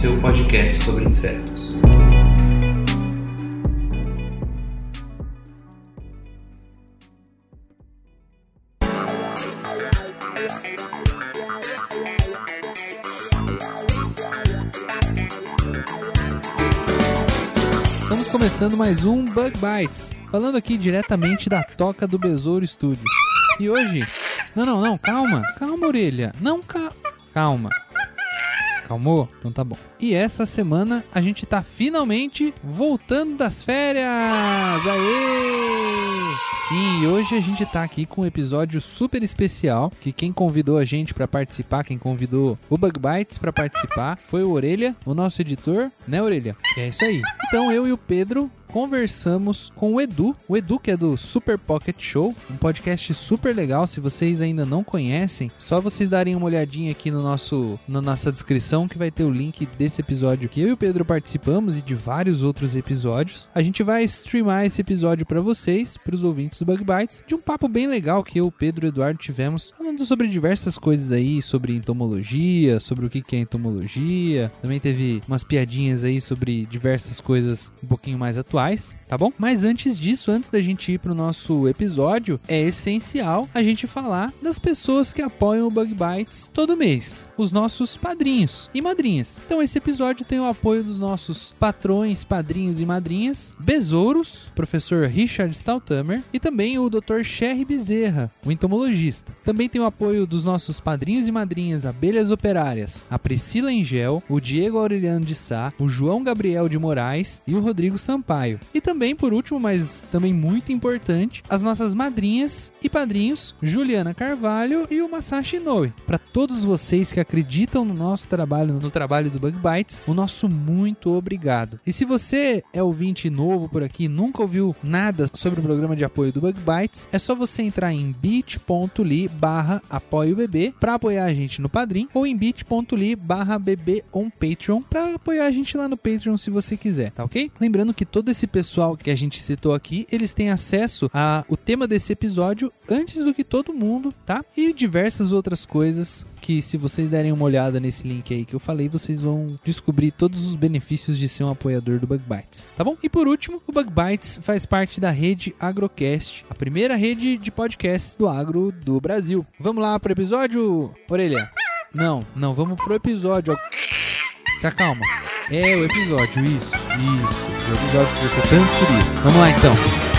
seu podcast sobre insetos. Estamos começando mais um Bug Bites, falando aqui diretamente da Toca do Besouro Studio. E hoje. Não, não, não, calma, calma, orelha. Não, ca... calma. Calmou? Então tá bom. E essa semana a gente tá finalmente voltando das férias! Aê! Sim, e hoje a gente tá aqui com um episódio super especial, que quem convidou a gente pra participar, quem convidou o Bug Bites pra participar, foi o Orelha, o nosso editor, né, Orelha? É isso aí. Então eu e o Pedro conversamos com o Edu, o Edu que é do Super Pocket Show, um podcast super legal. Se vocês ainda não conhecem, só vocês darem uma olhadinha aqui no nosso na nossa descrição que vai ter o link desse episódio que eu e o Pedro participamos e de vários outros episódios. A gente vai streamar esse episódio para vocês, para os ouvintes do Bug Bites, de um papo bem legal que eu, Pedro e Eduardo tivemos, falando sobre diversas coisas aí, sobre entomologia, sobre o que é entomologia. Também teve umas piadinhas aí sobre diversas coisas um pouquinho mais atuais tá bom? Mas antes disso, antes da gente ir pro nosso episódio, é essencial a gente falar das pessoas que apoiam o Bug Bites todo mês, os nossos padrinhos e madrinhas. Então esse episódio tem o apoio dos nossos patrões, padrinhos e madrinhas, Besouros, professor Richard Staltamer e também o Dr. Sherry Bezerra, o entomologista. Também tem o apoio dos nossos padrinhos e madrinhas Abelhas Operárias, a Priscila Engel, o Diego Aureliano de Sá, o João Gabriel de Moraes e o Rodrigo Sampaio. E também, por último, mas também muito importante, as nossas madrinhas e padrinhos, Juliana Carvalho e o Masashi Inoue. Para todos vocês que acreditam no nosso trabalho, no trabalho do Bug Bites, o nosso muito obrigado. E se você é ouvinte novo por aqui, nunca ouviu nada sobre o programa de apoio do Bug Bites, é só você entrar em bit.ly barra apoio bebê para apoiar a gente no Padrim ou em bit.ly barra bebê on Patreon para apoiar a gente lá no Patreon se você quiser, tá ok? Lembrando que todo esse pessoal que a gente citou aqui, eles têm acesso ao tema desse episódio antes do que todo mundo, tá? E diversas outras coisas que se vocês uma olhada nesse link aí que eu falei, vocês vão descobrir todos os benefícios de ser um apoiador do Bug Bites, tá bom? E por último, o Bug Bites faz parte da rede Agrocast, a primeira rede de podcasts do agro do Brasil. Vamos lá pro episódio, Orelha? Não, não, vamos pro episódio. Se acalma. É o episódio, isso, isso. O episódio que você tanto queria. Vamos lá então.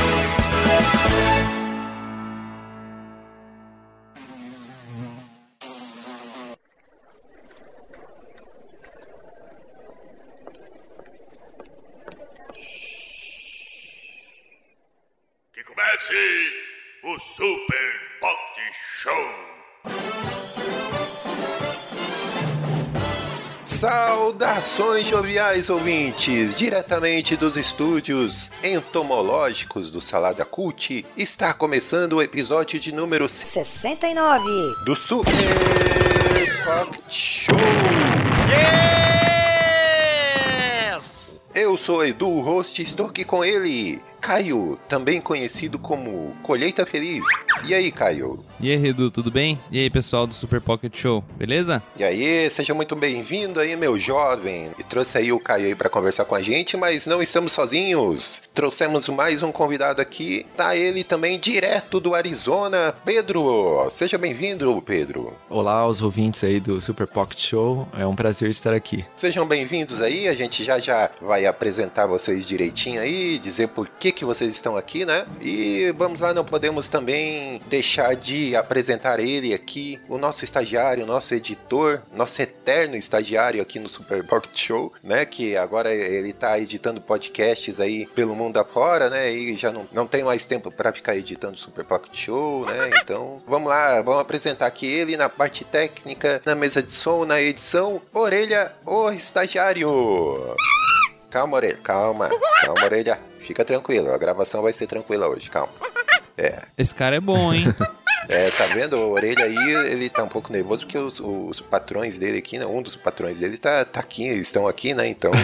Saudações joviais ouvintes, diretamente dos estúdios entomológicos do Salada Cult, está começando o episódio de número 69. do Super Pocket Show. Eu sou Edu, o host, estou aqui com ele, Caio, também conhecido como Colheita Feliz. E aí, Caio? E aí, Redu, tudo bem? E aí, pessoal do Super Pocket Show, beleza? E aí, seja muito bem-vindo aí, meu jovem. E trouxe aí o Caio aí para conversar com a gente, mas não estamos sozinhos. Trouxemos mais um convidado aqui, tá ele também direto do Arizona, Pedro. Seja bem-vindo, Pedro. Olá aos ouvintes aí do Super Pocket Show, é um prazer estar aqui. Sejam bem-vindos aí, a gente já já vai apresentar vocês direitinho aí, dizer por que que vocês estão aqui, né? E vamos lá, não podemos também deixar de apresentar ele aqui, o nosso estagiário, o nosso editor, nosso eterno estagiário aqui no Super Pocket Show, né? Que agora ele tá editando podcasts aí pelo mundo afora, né? E já não, não tem mais tempo para ficar editando Super Pocket Show, né? Então, vamos lá, vamos apresentar aqui ele na parte técnica, na mesa de som, na edição. Orelha, o estagiário. Calma, orelha, calma, calma, orelha. Fica tranquilo, a gravação vai ser tranquila hoje, calma. É, Esse cara é bom, hein? é, tá vendo? A orelha aí, ele tá um pouco nervoso porque os, os patrões dele aqui, né? Um dos patrões dele tá, tá aqui, eles estão aqui, né? Então.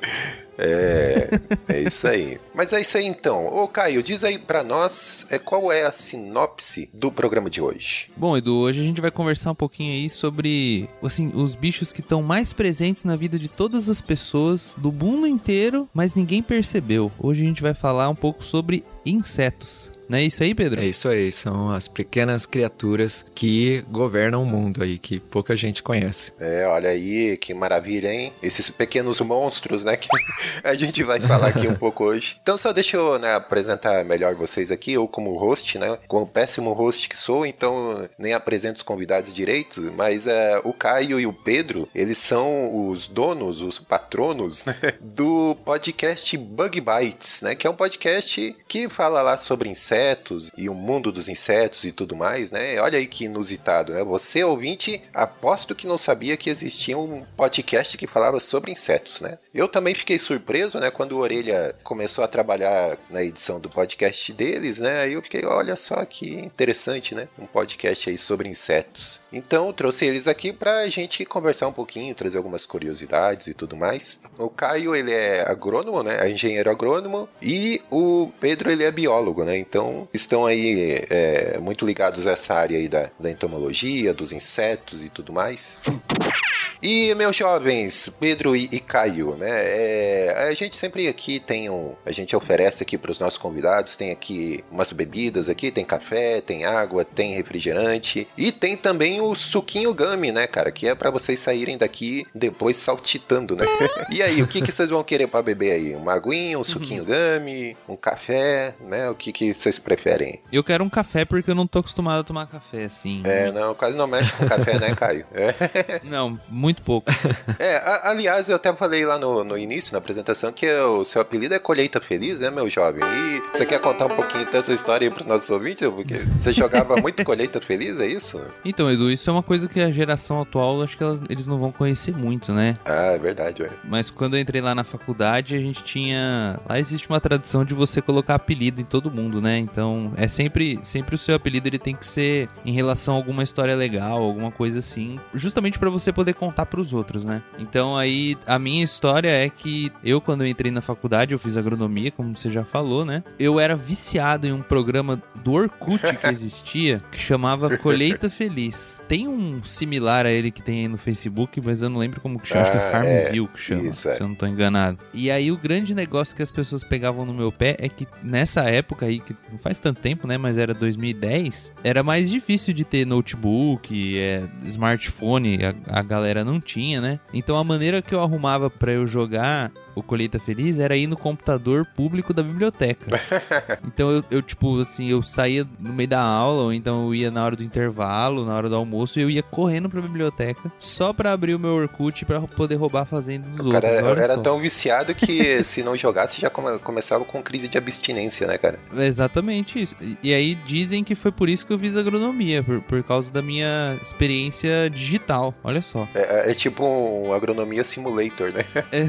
é, é isso aí. Mas é isso aí então. Ô Caio, diz aí pra nós é, qual é a sinopse do programa de hoje. Bom, Edu, hoje a gente vai conversar um pouquinho aí sobre, assim, os bichos que estão mais presentes na vida de todas as pessoas do mundo inteiro, mas ninguém percebeu. Hoje a gente vai falar um pouco sobre insetos. Não é isso aí, Pedro? É isso aí, são as pequenas criaturas que governam o mundo aí, que pouca gente conhece. É, olha aí, que maravilha, hein? Esses pequenos monstros, né? Que a gente vai falar aqui um pouco hoje. Então, só deixa eu né, apresentar melhor vocês aqui, eu como host, né? Como péssimo host que sou, então nem apresento os convidados direito, mas é, o Caio e o Pedro, eles são os donos, os patronos, né? Do podcast Bug Bites, né? Que é um podcast que fala lá sobre insetos e o mundo dos insetos e tudo mais, né? Olha aí que inusitado, né? Você, ouvinte, aposto que não sabia que existia um podcast que falava sobre insetos, né? Eu também fiquei surpreso, né? Quando o Orelha começou a trabalhar na edição do podcast deles, né? Aí eu fiquei, olha só que interessante, né? Um podcast aí sobre insetos. Então, trouxe eles aqui pra gente conversar um pouquinho, trazer algumas curiosidades e tudo mais. O Caio, ele é agrônomo, né? É engenheiro agrônomo. E o Pedro, ele é biólogo, né? Então, estão aí é, muito ligados a essa área aí da, da entomologia, dos insetos e tudo mais. E meus jovens, Pedro e, e Caio, né? É, a gente sempre aqui tem um, a gente oferece aqui para os nossos convidados, tem aqui umas bebidas aqui, tem café, tem água, tem refrigerante e tem também o suquinho gummy, né, cara? Que é para vocês saírem daqui depois saltitando, né? e aí, o que que vocês vão querer para beber aí? Uma aguinha, um suquinho gummy, um café, né? O que que vocês preferem? Eu quero um café porque eu não tô acostumado a tomar café assim. É, não, quase não mexe com café, né, Caio? É. Não, muito pouco. É, a- aliás, eu até falei lá no, no início, na apresentação, que o seu apelido é Colheita Feliz, né, meu jovem? E você quer contar um pouquinho dessa história aí pros nossos ouvintes? Porque você jogava muito Colheita Feliz, é isso? Então, Edu, isso é uma coisa que a geração atual, acho que elas- eles não vão conhecer muito, né? Ah, é verdade, ué. Mas quando eu entrei lá na faculdade, a gente tinha. Lá existe uma tradição de você colocar apelido em todo mundo, né? Então é sempre, sempre o seu apelido ele tem que ser em relação a alguma história legal, alguma coisa assim, justamente pra você poder contar pros outros, né? Então aí a minha história é que eu quando eu entrei na faculdade, eu fiz agronomia, como você já falou, né? Eu era viciado em um programa do Orkut que existia que chamava Colheita Feliz. Tem um similar a ele que tem aí no Facebook, mas eu não lembro como que chama, acho que é Ah, é. Farmville que chama, Isso, é. se eu não tô enganado. E aí o grande negócio que as pessoas pegavam no meu pé é que nessa época aí, que não faz tanto tempo, né, mas era 2010, era mais difícil de ter notebook, é, smartphone, a, a galera não tinha, né? Então a maneira que eu arrumava pra eu jogar o Colheita Feliz era ir no computador público da biblioteca. Então eu, eu, tipo, assim, eu saía no meio da aula, ou então eu ia na hora do intervalo, na hora do almoço, e eu ia correndo pra biblioteca só pra abrir o meu Orkut pra poder roubar a fazenda dos O cara outros. olha era só. tão viciado que se não jogasse já come- começava com crise de abstinência, né, cara? É exatamente isso. E- E aí dizem que foi por isso que eu fiz agronomia, por, por causa da minha experiência digital. Olha só. É, é- é tipo um agronomia simulator, né? É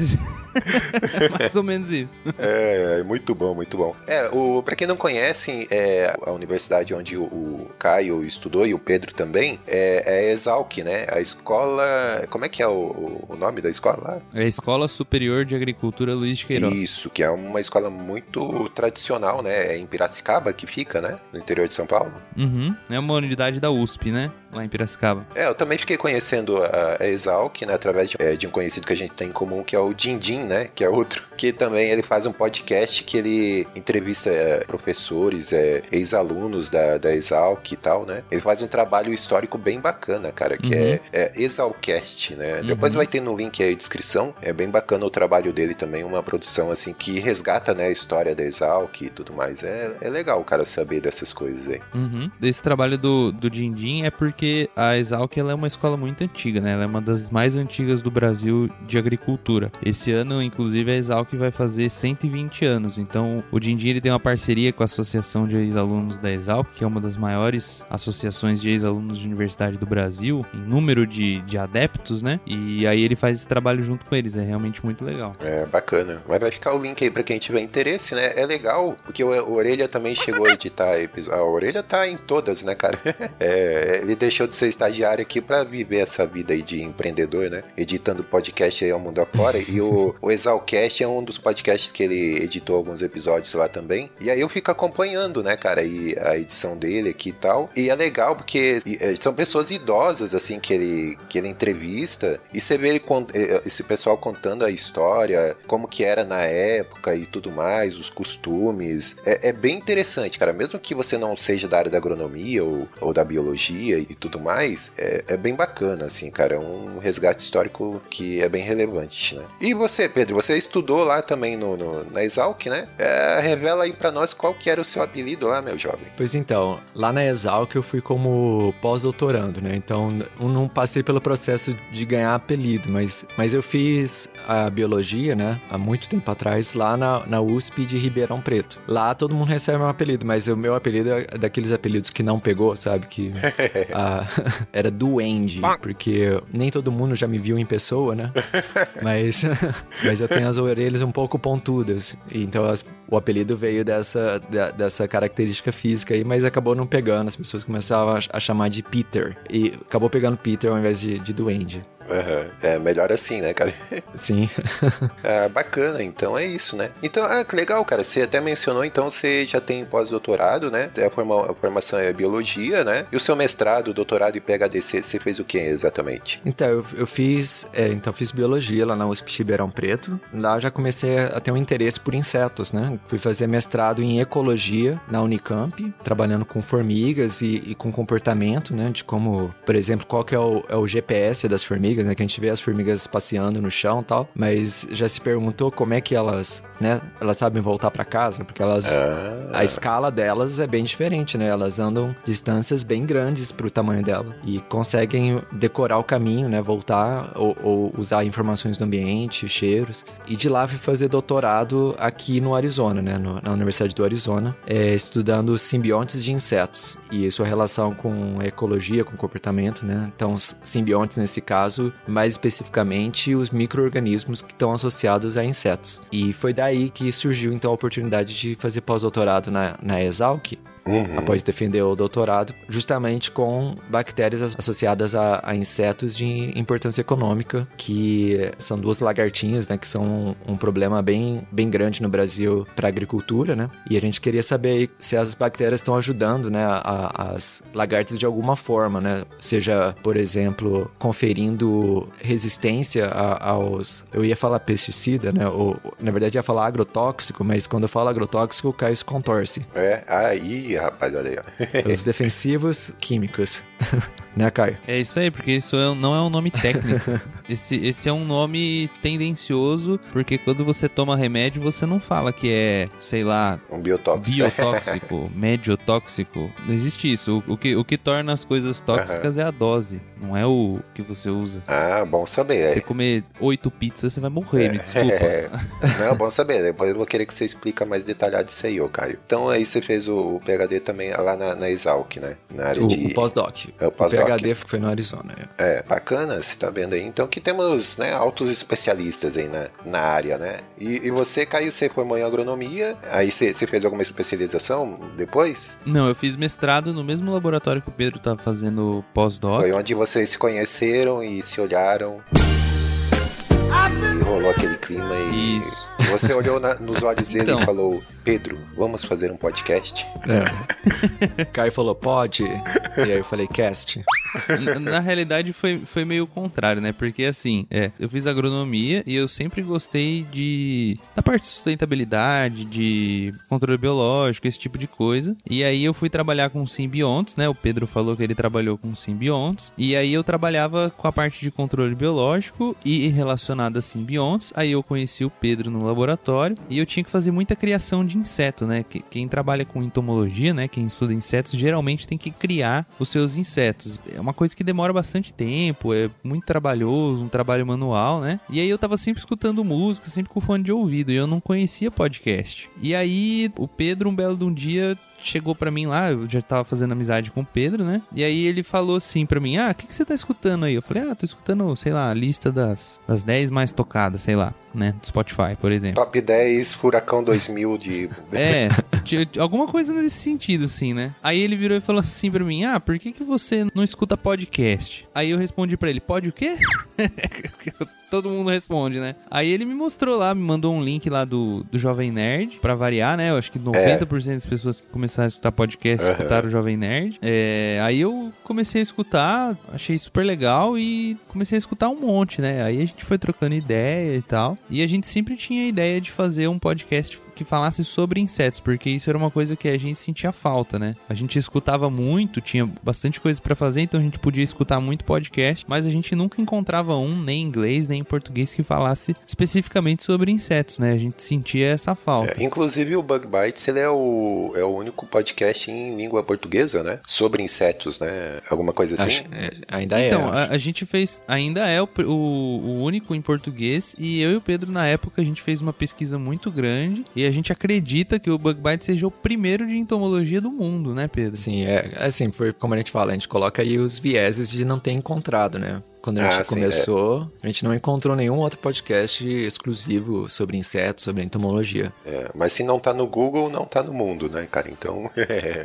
mais ou menos isso. É, é muito bom, muito bom. É, o, pra quem não conhece, é, a universidade onde o, o Caio estudou e o Pedro também é, é a Exalc, né? A escola. Como é que é o, o nome da escola? É a Escola Superior de Agricultura Luiz de Queiroz. Isso, que é uma escola muito tradicional, né? É em Piracicaba que fica, né? No interior de São Paulo. Uhum. É uma unidade da USP, né? Lá em Piracicaba. É, eu também fiquei conhecendo a, a Exalc, né? Através de, é, de um conhecido que a gente tem em comum, que é o Dindim, Din, né? Que é outro. Que também ele faz um podcast que ele entrevista é, professores, é, ex-alunos da, da Exalc e tal, né? Ele faz um trabalho histórico bem bacana, cara, que Uhum. é, é Exalcast, né? Uhum. Depois vai ter no link aí a descrição. É bem bacana o trabalho dele também, uma produção assim que resgata, né, a história da Exalc e tudo mais. É, é legal o cara saber dessas coisas aí. Uhum. Esse trabalho do, do Dindim é porque a Exalc ela é uma escola muito antiga, né? Ela é uma das mais antigas do Brasil de agricultura. Esse ano, inclusive, a Exalc vai fazer 120 anos. Então, o Dindim ele tem uma parceria com a Associação de Ex-Alunos da Exalc, que é uma das maiores associações de ex-alunos de universidade do Brasil, em número de, de adeptos, né? E aí ele faz esse trabalho junto com eles. É realmente muito legal. É bacana. Mas vai ficar o link aí pra quem tiver interesse, né? É legal, porque o, Orelha também chegou a editar episódio. A Orelha tá em todas, né, cara? É, ele deixou de ser estagiário aqui pra viver essa vida aí de empreendedor, né? Editando podcast aí ao mundo afora. e o, o Exalcast é um dos podcasts que ele editou alguns episódios lá também. E aí eu fico acompanhando, né, cara, e a edição dele aqui e tal. E é legal porque é, são pessoas idosas, assim, que ele, que ele entrevista. E você vê ele, con- eh, esse pessoal contando a história, como que era na época e tudo mais, os costumes. É, é bem interessante, cara. Mesmo que você não seja da área da agronomia ou, ou da biologia e tudo mais, é, é bem bacana, assim, cara. É um resgate histórico que é bem relevante, né? E você, Pedro, você estudou lá também no, no- na Exalc, né? É, revela aí pra nós qual que era o seu apelido lá, meu jovem. Pois então, lá na Exalc eu fui como pós-doutorando, né? Então eu não passei pelo processo de ganhar apelido, mas, mas eu fiz a biologia, né? Há muito tempo atrás, lá na, na USP de Ribeirão Preto. Lá todo mundo recebe um apelido, mas o meu apelido é daqueles apelidos que não pegou, sabe? Que ah, era Duende, porque nem todo mundo já me viu em pessoa, né? Mas, mas eu tenho as orelhas um pouco pontudas. Então as- o apelido veio dessa, da- dessa característica física aí, mas acabou não pegando. As pessoas começavam a, a chamar de Peter. E acabou pegando Peter ao invés de, de Duende. Aham. É melhor assim, né, cara? Sim. Ah, bacana, então é isso, né? Então, ah, que legal, cara. Você até mencionou, então você já tem pós-doutorado, né? A, forma- a formação é biologia, né? E o seu mestrado, doutorado e PhD, você fez o que exatamente? Então, eu, eu fiz. é, então, fiz biologia lá na USP Ribeirão Preto. Lá eu já comecei a ter um interesse por insetos, né? Fui fazer mestrado em ecologia na Unicamp, trabalhando com formigas e, e com comportamento, né? De como, por exemplo, qual que é o, é o GPS das formigas, né? Que a gente vê as formigas passeando no chão e tal. Mas já se perguntou como é que elas, né? Elas sabem voltar para casa, porque elas. Ah, A escala delas é bem diferente, né? Elas andam distâncias bem grandes pro tamanho dela e conseguem decorar o caminho, né? Voltar ou, ou usar informações do ambiente, cheiros. E de lá fui fazer doutorado aqui no Arizona, né? No- na Universidade do Arizona, é, estudando simbiontes de insetos e sua relação com ecologia, com comportamento, né? Então, os simbiontes nesse caso, mais especificamente os micro-organismos que estão associados a insetos. E foi daí que surgiu então a oportunidade de fazer pós-doutorado na, na Exalc, uhum. após defender o doutorado, justamente com bactérias as- associadas a, a insetos de importância econômica, que são duas lagartinhas, né, que são um, um problema bem, bem grande no Brasil para agricultura, né? E a gente queria saber aí se as bactérias estão ajudando, né, a- a- as lagartas de alguma forma, né? Seja, por exemplo, conferindo resistência a- aos, eu ia falar pesticida, né? Ou na verdade ia falar agrotóxico, mas quando eu falo agrotóxico, o Caio se contorce. É, aí, rapaz, olha aí, ó. Os defensivos químicos. né, Caio? É isso aí, porque isso é- não é um nome técnico. esse, esse é um nome tendencioso, porque quando você toma remédio, você não fala que é, sei lá, Um biotóxico. biotóxico, mediotóxico. Não existe isso. O, o que, o que torna as coisas tóxicas é a dose, não é o que você usa. Ah, bom saber. Você É. comer oito pizzas, você vai morrer, me desculpa. É. Não, bom saber. Depois eu vou querer que você explica mais detalhado isso aí, ô Caio. Então aí você fez o, o PHD também lá na, na Exalc, né? Na área O, de. o pós-doc. É, o O. PHD foi no Arizona. é. É, bacana, você tá vendo aí. Então que temos, né, altos especialistas aí na, na área, né? E, e você, Caio, você formou em agronomia, aí você, você fez alguma especialização depois? Não, eu fiz mestrado no mesmo laboratório que o Pedro tá fazendo pós-doc. Foi onde vocês se conheceram e se olharam. E rolou aquele clima e Isso. você olhou na- nos olhos dele Então. e falou: Pedro, vamos fazer um podcast? É. Caio falou, pode? E aí eu falei, cast. Na, na realidade foi, foi meio o contrário, né? Porque assim, é, eu fiz agronomia e eu sempre gostei de. da parte de sustentabilidade, de controle biológico, esse tipo de coisa. E aí eu fui trabalhar com simbiontes, né? O Pedro falou que ele trabalhou com simbiontes. E aí eu trabalhava com a parte de controle biológico e relacionado a simbiontes. Aí eu conheci o Pedro no laboratório e eu tinha que fazer muita criação de inseto, né? Que- Quem trabalha com entomologia, né? Quem estuda insetos, geralmente tem que criar os seus insetos. É uma coisa que demora bastante tempo, é muito trabalhoso, um trabalho manual, né? E aí eu tava sempre escutando música, sempre com fone de ouvido, e eu não conhecia podcast. E aí o Pedro, um belo de um dia, chegou pra mim lá, eu já tava fazendo amizade com o Pedro, né? E aí ele falou assim pra mim: Ah, o que, que você tá escutando aí? Eu falei: Ah, tô escutando, sei lá, a lista das, das 10 mais tocadas, sei lá, né? Do Spotify, por exemplo. Top 10 Furacão 2000 de. É, alguma coisa nesse sentido, assim, né? Aí ele virou e falou assim pra mim: Ah, por que, que você não escuta podcast? Aí eu respondi pra ele: Pode o quê? Todo mundo responde, né? Aí ele me mostrou lá, me mandou um link lá do, do Jovem Nerd, pra variar, né? Eu acho que 90% das pessoas que começaram a escutar podcast Aham. escutaram o Jovem Nerd. É, aí eu comecei a escutar, achei super legal e comecei a escutar um monte, né? Aí a gente foi trocando ideia e tal. E a gente sempre tinha a ideia de fazer um podcast que falasse sobre insetos, porque isso era uma coisa que a gente sentia falta, né? A gente escutava muito, tinha bastante coisa pra fazer, então a gente podia escutar muito podcast, mas a gente nunca encontrava um, nem em inglês, nem em português, que falasse especificamente sobre insetos, né? A gente sentia essa falta. É, inclusive o Bug Bites ele é o, é o único podcast em língua portuguesa, né? Sobre insetos, né? Alguma coisa assim? Acho- é, ainda é. Então, a, a gente fez, ainda é o, o, o único em português, e eu e o Pedro, na época, a gente fez uma pesquisa muito grande, e a gente acredita que o Bug Bite seja o primeiro de entomologia do mundo, né, Pedro? Sim, é assim, foi como a gente fala, a gente coloca aí os vieses de não ter encontrado, né? Quando a Ah, gente sim, começou, a gente não encontrou nenhum outro podcast exclusivo sobre insetos, sobre entomologia. É, mas se não tá no Google, não tá no mundo, né, cara? Então.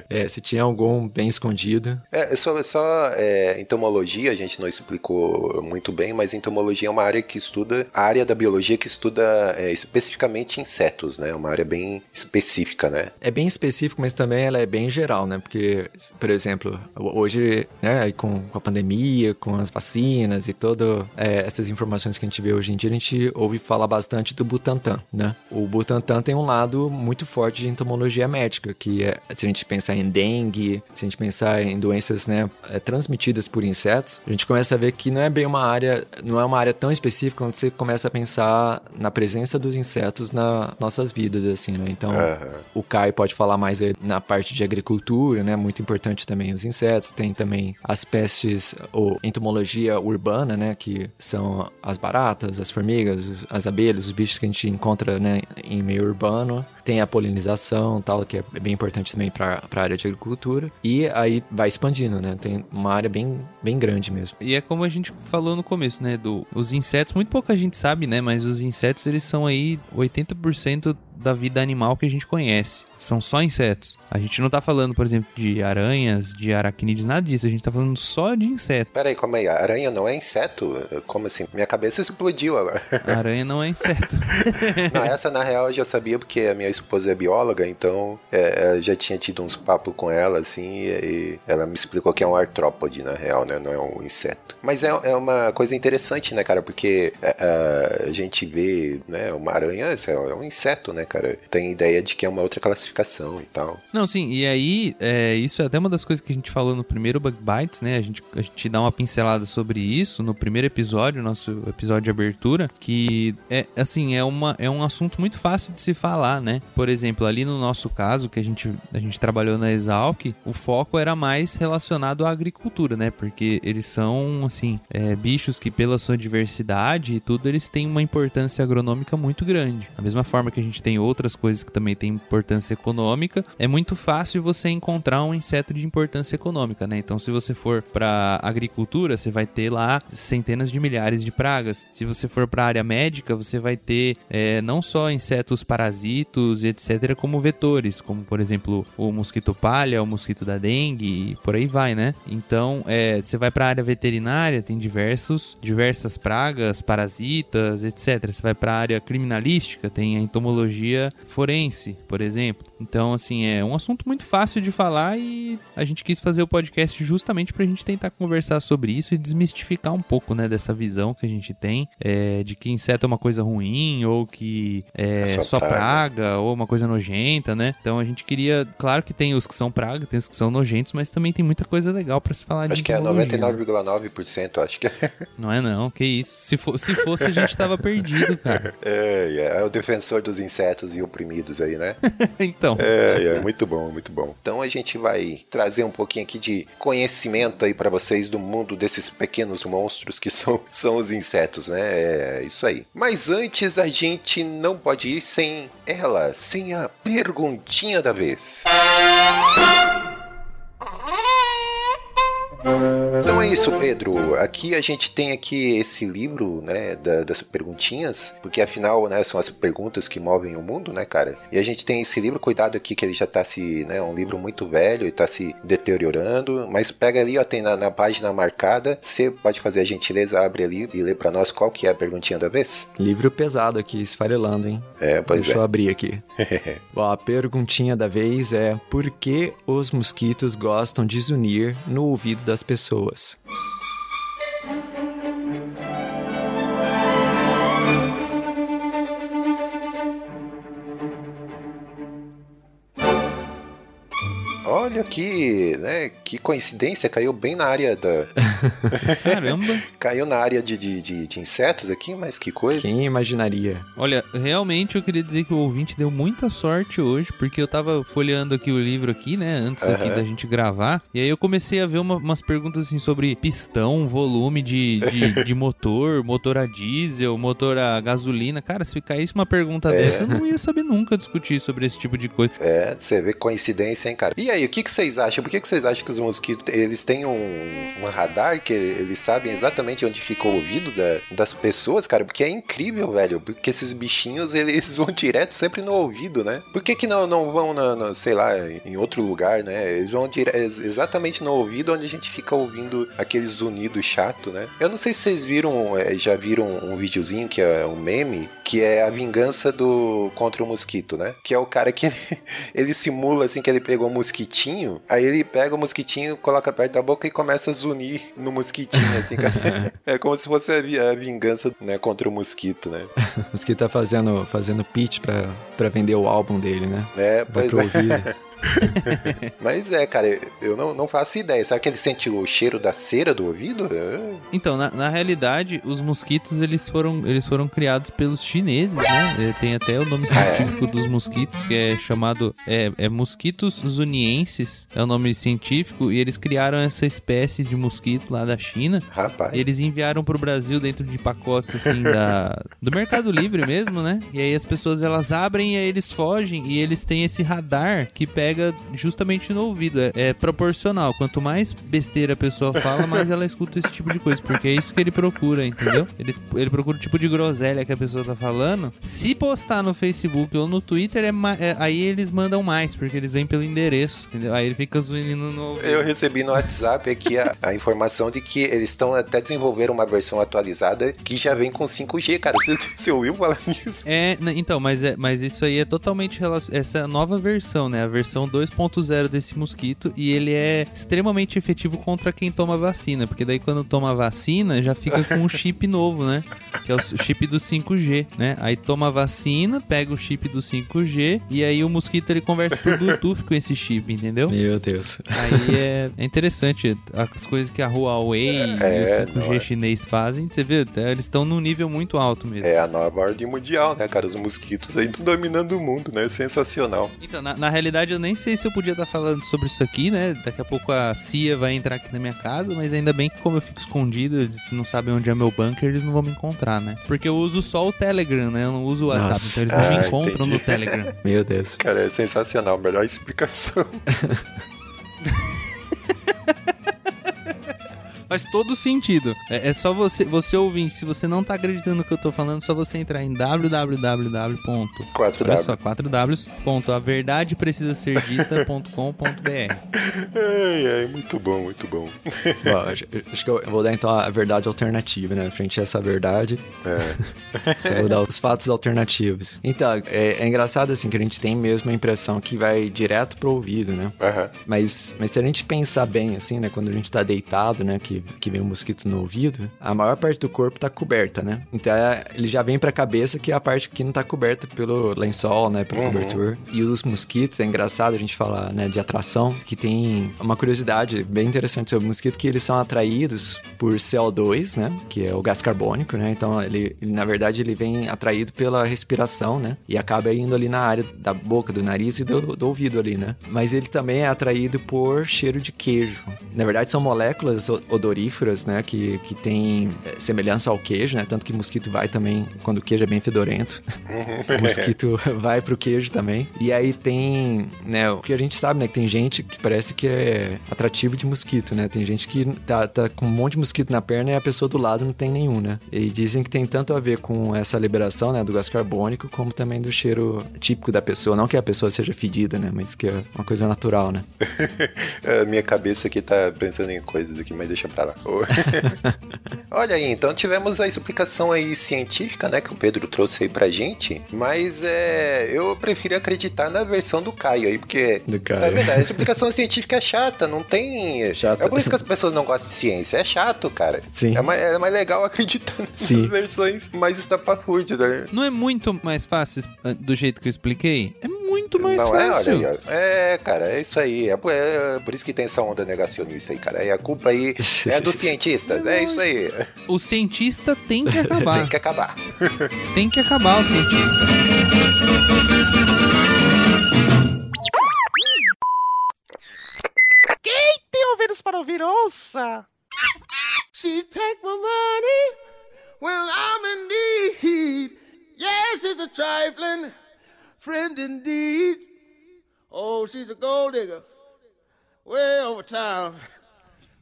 É, se tinha algum bem escondido. É, só, só é, entomologia, a gente não explicou muito bem, mas entomologia é uma área que estuda, a área da biologia que estuda é, especificamente insetos, né? Uma área bem específica, né? É bem específico, mas também ela é bem geral, né? Porque, por exemplo, hoje, né, com, com a pandemia, com as vacinas e todas essas informações que a gente vê hoje em dia, a gente ouve falar bastante do Butantan, né? O Butantan tem um lado muito forte de entomologia médica, que é, se a gente pensar em dengue, se a gente pensar em doenças, né, é, transmitidas por insetos, a gente começa a ver que não é bem uma área, não é uma área tão específica quando você começa a pensar na presença dos insetos nas nossas vidas, assim, né? Então, Aham. o Caio pode falar mais na parte de agricultura, né? Muito importante também os insetos. Tem também as pestes ou entomologia urbana, né? Que são as baratas, as formigas, as abelhas, os bichos que a gente encontra, né? Em meio urbano. Tem a polinização, tal, que é bem importante também para a área de agricultura. E aí vai expandindo, né? Tem uma área bem, bem grande mesmo. E é como a gente falou no começo, né, do os insetos, muito pouca gente sabe, né, mas os insetos eles são aí 80% da vida animal que a gente conhece. São só insetos. A gente não tá falando, por exemplo, de aranhas, de aracnídeos, nada disso. A gente tá falando só de inseto. Peraí, como é? Aranha não é inseto? Como assim? Minha cabeça explodiu agora. Aranha não é inseto. Não, essa na real eu já sabia porque a minha esposa é bióloga, então é, eu já tinha tido uns papos com ela, assim, e, ela me explicou que é um artrópode, na real, né? Não é um inseto. Mas é, é uma coisa interessante, né, cara? Porque é, é, a gente vê, né, uma aranha é é um inseto, né, cara? Tem ideia de que é uma outra classificação e tal. Não, sim, e aí, é, isso é até uma das coisas que a gente falou no primeiro Bug Bites, né? A gente, a gente dá uma pincelada sobre isso no primeiro episódio, nosso episódio de abertura, que é assim, é, uma, é um assunto muito fácil de se falar, né? Por exemplo, ali no nosso caso, que a gente, a gente trabalhou na Exalc, o foco era mais relacionado à agricultura, né? Porque eles são, assim, é, bichos que pela sua diversidade e tudo, eles têm uma importância agronômica muito grande. Da mesma forma que a gente tem outras coisas que também têm importância econômica, é muito fácil você encontrar um inseto de importância econômica, né? Então, se você for para agricultura, você vai ter lá centenas de milhares de pragas. Se você for para área médica, você vai ter é, não só insetos parasitos e etc, como vetores, como por exemplo o mosquito palha, o mosquito da dengue e por aí vai, né? Então, é, você vai para área veterinária, tem diversos diversas pragas, parasitas, etc. Você vai para área criminalística, tem a entomologia forense, por exemplo. Então, assim, é um assunto muito fácil de falar e a gente quis fazer o podcast justamente pra gente tentar conversar sobre isso e desmistificar um pouco, né, dessa visão que a gente tem é, de que inseto é uma coisa ruim ou que é, É só só praga. praga ou uma coisa nojenta, né? Então a gente queria, claro que tem os que são praga, tem os que são nojentos, mas também tem muita coisa legal pra se falar de Acho que é biologia, né? 99,9%, acho que é. Não é não, que isso. Se, fo- se fosse, a gente tava perdido, cara. É, é o defensor dos insetos e oprimidos aí, né? Então, É, é, muito bom, muito bom. Então a gente vai trazer um pouquinho aqui de conhecimento aí pra vocês do mundo desses pequenos monstros que são, são os insetos, né? É isso aí. Mas antes a gente não pode ir sem ela, sem a perguntinha da vez. Então é isso, Pedro. Aqui a gente tem aqui esse livro, né, da- das perguntinhas, porque afinal, né, são as perguntas que movem o mundo, né, cara? E a gente tem esse livro, cuidado aqui que ele já tá se, né, um livro muito velho e tá se deteriorando, mas pega ali, ó, tem na, na página marcada, você pode fazer a gentileza, abre ali e lê pra nós qual que é a perguntinha da vez? Livro pesado aqui, esfarelando, hein? É, pois Deixa eu é. abrir aqui. Bom, a perguntinha da vez é: por que os mosquitos gostam de zunir no ouvido das pessoas? Olha que, né, que coincidência, caiu bem na área da... caramba. caiu na área de, de, de, de insetos aqui, mas que coisa. Quem imaginaria? Olha, realmente eu queria dizer que o ouvinte deu muita sorte hoje, porque eu tava folheando aqui o livro aqui, né, antes aqui Aham. da gente gravar, e aí eu comecei a ver uma- umas perguntas assim sobre pistão, volume de, de, de motor, motor a diesel, motor a gasolina. Cara, se caísse uma pergunta É. dessa, eu não ia saber nunca discutir sobre esse tipo de coisa. É, você vê coincidência, hein, cara. E aí, o que, que vocês acham? Por que, que vocês acham que os mosquitos, eles têm um, um radar que eles sabem exatamente onde fica o ouvido da- das pessoas, cara? Porque é incrível, velho. Porque esses bichinhos, eles vão direto sempre no ouvido, né? Por que que não, não vão, na, na- sei lá, em outro lugar, né? Eles vão dire- ex- exatamente no ouvido onde a gente fica ouvindo aquele zunido chato, né? Eu não sei se vocês viram, é, já viram um videozinho que é um meme, que é a vingança do contra o mosquito, né? Que é o cara que ele simula assim que ele pegou um mosquitinho, aí ele pega o mosquitinho, coloca perto da boca e começa a zunir no mosquitinho, assim, é como se fosse a, vi- a vingança, né, contra o mosquito, né? O mosquito tá fazendo, fazendo pitch pra, pra vender o álbum dele, né? É, pois pro é. ouvido. Mas é, cara, eu não, não faço ideia. Será que ele sente o cheiro da cera do ouvido? É. Então, na, na realidade, os mosquitos eles foram, eles foram criados pelos chineses, né? É, Tem até o nome científico dos mosquitos, que é chamado é, é mosquitos zunienses, é o nome científico, e eles criaram essa espécie de mosquito lá da China. Rapaz. E eles enviaram pro Brasil dentro de pacotes assim da do Mercado Livre mesmo, né? E aí as pessoas elas abrem e aí eles fogem e eles têm esse radar que pega justamente no ouvido. É, é proporcional. Quanto mais besteira a pessoa fala, mais ela escuta esse tipo de coisa, porque é isso que ele procura, entendeu? Eles, ele procura o tipo de groselha que a pessoa tá falando. Se postar no Facebook ou no Twitter, é, é- aí eles mandam mais, porque eles vêm pelo endereço, entendeu? Aí ele fica zoando no ouvido. Eu recebi no WhatsApp aqui a, a informação de que eles estão até desenvolvendo uma versão atualizada que já vem com 5G, cara. Você, você ouviu falar nisso? É, então, mas, é, mas isso aí é totalmente relacionado. Essa nova versão, né? A versão 2.0 desse mosquito. E ele é extremamente efetivo contra quem toma vacina. Porque daí quando toma vacina, já fica com um chip novo, né? Que é o chip do 5G, né? Aí toma a vacina, pega o chip do 5G. E aí o mosquito ele conversa por Bluetooth com esse chip, entendeu? Meu Deus. Aí é, é interessante as coisas que a Huawei É, e o 5G não é. chinês fazem. Você vê, eles estão num nível muito alto mesmo. É a nova ordem mundial, né, cara? Os mosquitos aí dominando o mundo, né? Sensacional. Então, na, na realidade, eu nem sei se eu podia estar falando sobre isso aqui, né? Daqui a pouco a CIA vai entrar aqui na minha casa, mas ainda bem que como eu fico escondido, eles não sabem onde é meu bunker, eles não vão me encontrar, né? Porque eu uso só o Telegram, né? Eu não uso o WhatsApp, Nossa. então eles não Ah, me encontram entendi. no Telegram. Meu Deus. Cara, é sensacional. Melhor explicação. Faz todo sentido. É, é só você, você ouvir. Se você não tá acreditando no que eu tô falando, é só você entrar em www. Quatro Olha W. só, 4 Ws. Ponto, a verdade precisa ser dita.com.br. Ai, ai, muito bom, muito bom. Bom, acho, acho que eu vou dar então a verdade alternativa, né? Frente a essa verdade, É. eu vou dar os fatos alternativos. Então, é, é engraçado assim que a gente tem mesmo a impressão que vai direto pro ouvido, né? Aham. Mas, mas se a gente pensar bem, assim, né? Quando a gente tá deitado, né? Que, que vem um mosquito no ouvido, a maior parte do corpo tá coberta, né? Então é- ele já vem pra cabeça que é a parte que não tá coberta pelo lençol, né? Pelo Uhum. cobertor. E os mosquitos, é engraçado a gente falar, né? De atração, que tem uma curiosidade bem interessante sobre o mosquito, que eles são atraídos por CO2, né? Que é o gás carbônico, né? Então ele, ele, na verdade, ele vem atraído pela respiração, né? E acaba indo ali na área da boca, do nariz e do, do ouvido ali, né? Mas ele também é atraído por cheiro de queijo. Na verdade, são moléculas o- odoríferas, né? Que, que tem é, semelhança ao queijo, né? Tanto que mosquito vai também, quando o queijo é bem fedorento, o mosquito vai pro queijo também. E aí tem, né? O que a gente sabe, né? Que tem gente que parece que é atrativo de mosquito, né? Tem gente que tá, tá com um monte de mosquito na perna e a pessoa do lado não tem nenhum, né? E dizem que tem tanto a ver com essa liberação, né? Do gás carbônico, como também do cheiro típico da pessoa. Não que a pessoa seja fedida, né? Mas que é uma coisa natural, né? A minha cabeça aqui tá pensando em coisas aqui, mas deixa pra lá. Olha aí, então tivemos a explicação aí científica, né, que o Pedro trouxe aí pra gente, mas é, eu prefiro acreditar na versão do Caio aí, porque Do Tá cara. vendo? A explicação científica é chata, não tem. Chata. É por isso que as pessoas não gostam de ciência. É chato, cara. Sim. É mais, é mais legal acreditar nas Sim. versões mais estapafúrdias, né? Não é muito mais fácil ah, do jeito que eu expliquei? É muito mais não é? Olha fácil. aí. É, cara, é isso aí. É, por- é por isso que tem essa onda negacionista aí, cara. E a culpa aí é dos cientistas. É isso aí. O cientista tem que acabar. Tem que acabar. tem que acabar o cientista. Tem ouvidos para ouvir, ouça! She take my money when I'm in need. Yes, she's a trifling friend indeed. Oh, she's a gold digger way over town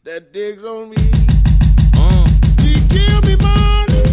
that digs on me. Uh. She give me money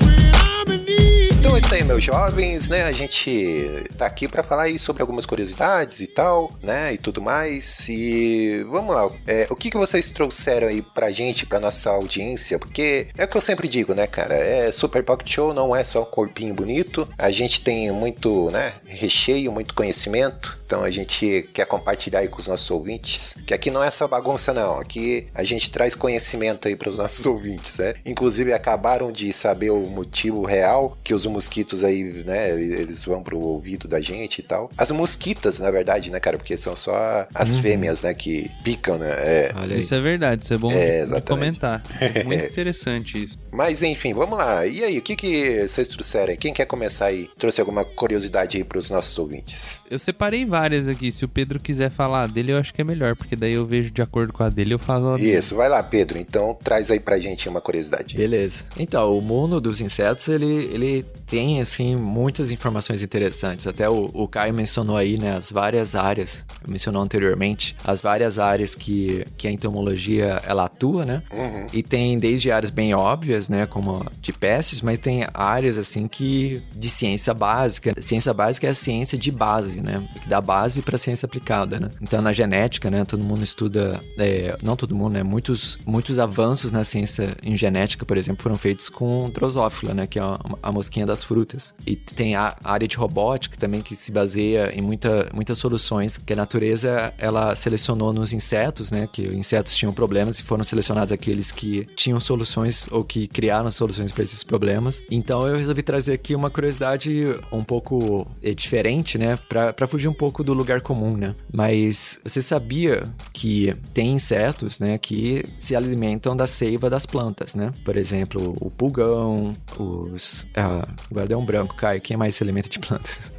when I'm in need. Então é isso aí, meus jovens, né? A gente tá aqui pra falar aí sobre algumas curiosidades e tal, né? E tudo mais. E vamos lá. É, o que, que vocês trouxeram aí pra gente, pra nossa audiência? Porque é o que eu sempre digo, né, cara? É Super Pocket Show não é só um corpinho bonito. A gente tem muito, né? Recheio, muito conhecimento. Então a gente quer compartilhar aí com os nossos ouvintes. Que aqui não é só bagunça, não. Aqui a gente traz conhecimento aí pros nossos ouvintes, né? Inclusive acabaram de saber o motivo real que os mosquitos aí, né? Eles vão pro ouvido da gente e tal. As mosquitas, na verdade, né, cara? Porque são só as fêmeas, né? Que picam, né? É. Olha. Isso é verdade, isso é bom É, de exatamente. comentar. Muito interessante isso. Mas enfim, vamos lá. E aí, o que, que vocês trouxeram aí? Quem quer começar aí? Trouxe alguma curiosidade aí pros nossos ouvintes? Eu separei várias aqui. Se o Pedro quiser falar dele, eu acho que é melhor, porque daí eu vejo de acordo com a dele, eu falo a. Isso, vai lá, Pedro. Então traz aí pra gente uma curiosidade. Beleza. Então, o mundo dos insetos, ele, ele tem, assim, muitas informações interessantes. Até o, o Caio mencionou aí, né, as várias áreas, mencionou anteriormente, as várias áreas que, que a entomologia, ela atua, né? Uhum. E tem desde áreas bem óbvias, né, como de pestes, mas tem áreas, assim, que de ciência básica. Ciência básica é a ciência de base, né? Que dá base para ciência aplicada, né? Então, na genética, né, todo mundo estuda, é, não todo mundo, né, muitos, muitos avanços na ciência em genética, por exemplo, foram feitos com drosófila, né, que é a, a mosquinha das frutas. E tem a área de robótica também que se baseia em muita, muitas soluções que a natureza ela selecionou nos insetos, né, que os insetos tinham problemas e foram selecionados aqueles que tinham soluções ou que criaram soluções para esses problemas. Então eu resolvi trazer aqui uma curiosidade um pouco eh, diferente, né, para fugir um pouco do lugar comum, né? Mas você sabia que tem insetos, né, que se alimentam da seiva das plantas, né? Por exemplo, o pulgão, os. Ah, agora deu um branco, Caio. Quem mais se alimenta de plantas?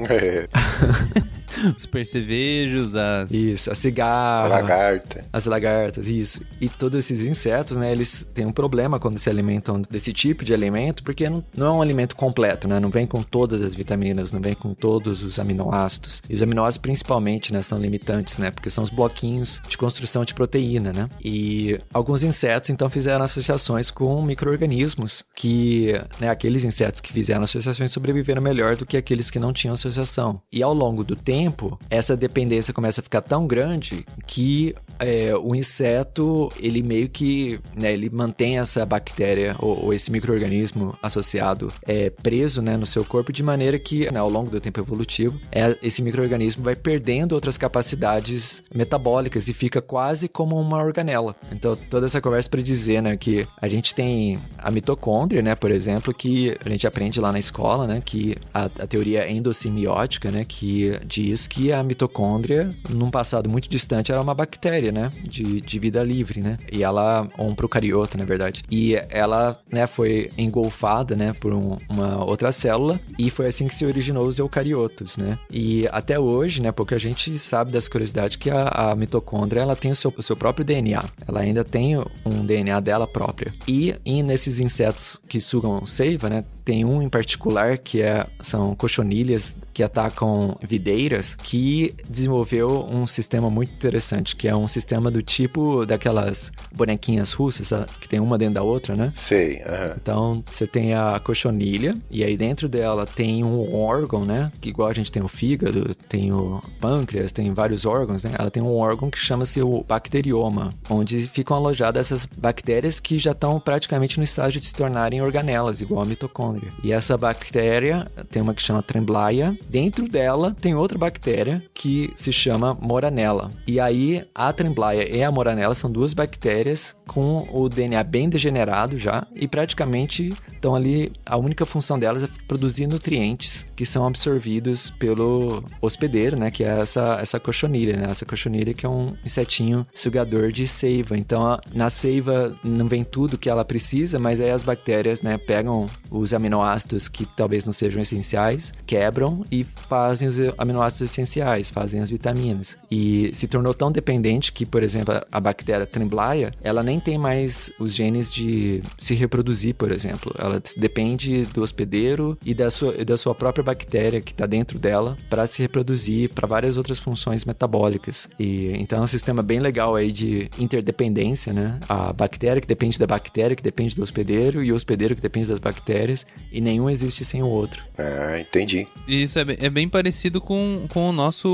Os perseverantes. carnevejos, as. Isso, a A cigarra. lagarta. As lagartas, isso. E todos esses insetos, né, eles têm um problema quando se alimentam desse tipo de alimento, porque não, não é um alimento completo, né? Não vem com todas as vitaminas, não vem com todos os aminoácidos. E os aminoácidos, principalmente, né, são limitantes, né? Porque são os bloquinhos de construção de proteína, né? E alguns insetos, então, fizeram associações com micro-organismos que, né, aqueles insetos que fizeram associações sobreviveram melhor do que aqueles que não tinham associação. E ao longo do tempo, essa dependência começa a ficar tão grande que é, o inseto, ele meio que, né, ele mantém essa bactéria ou, ou esse microorganismo associado é, preso, né, no seu corpo de maneira que, né, ao longo do tempo evolutivo, é, esse microorganismo vai perdendo outras capacidades metabólicas e fica quase como uma organela. Então, toda essa conversa para dizer, né, que a gente tem a mitocôndria, né, por exemplo, que a gente aprende lá na escola, né, que a, a teoria endossimiótica, né, que diz que a mitocôndria, num passado muito distante, era uma bactéria, né, de, de vida livre, né, e ela, um procariota, na verdade, e ela, né, foi engolfada, né, por um- uma outra célula e foi assim que se originou os eucariotos, né, e até hoje, né, pouca gente sabe das curiosidades que a, a mitocôndria, ela tem o seu, o seu próprio DNA, ela ainda tem um DNA dela própria, e, e nesses insetos que sugam seiva, né, tem um em particular que é, são cochonilhas que atacam videiras, que desenvolveu um sistema muito interessante, que é um sistema do tipo daquelas bonequinhas russas, sabe? que tem uma dentro da outra, né? Sei. Então, você tem a cochonilha, e aí dentro dela tem um órgão, né? Que igual a gente tem o fígado, tem o pâncreas, tem vários órgãos, né? Ela tem um órgão que chama-se o bacterioma, onde ficam alojadas essas bactérias que já estão praticamente no estágio de se tornarem organelas, igual a mitocôndria. E essa bactéria tem uma que chama Tremblaia. Dentro dela tem outra bactéria que se chama Moranella. E aí a Tremblaia e a Moranella são duas bactérias com o DNA bem degenerado já e praticamente estão ali. A única função delas é produzir nutrientes que são absorvidos pelo hospedeiro, né? Que é essa, essa cochonilha, né? Essa cochonilha que é um insetinho sugador de seiva. Então na seiva não vem tudo que ela precisa, mas aí as bactérias, né? Pegam os aminoácidos que talvez não sejam essenciais, quebram e fazem os aminoácidos essenciais, fazem as vitaminas. E se tornou tão dependente que, por exemplo, a- bactéria Tremblaia, ela nem tem mais os genes de se reproduzir, por exemplo. Ela depende do hospedeiro e da sua, da sua própria bactéria que está dentro dela para se reproduzir, para várias outras funções metabólicas. E então é um sistema bem legal aí de interdependência, né? A bactéria que depende da bactéria, que depende do hospedeiro, e o hospedeiro que depende das bactérias, e nenhum existe sem o outro. Ah, entendi. Isso é bem, é bem parecido com, com o, nosso,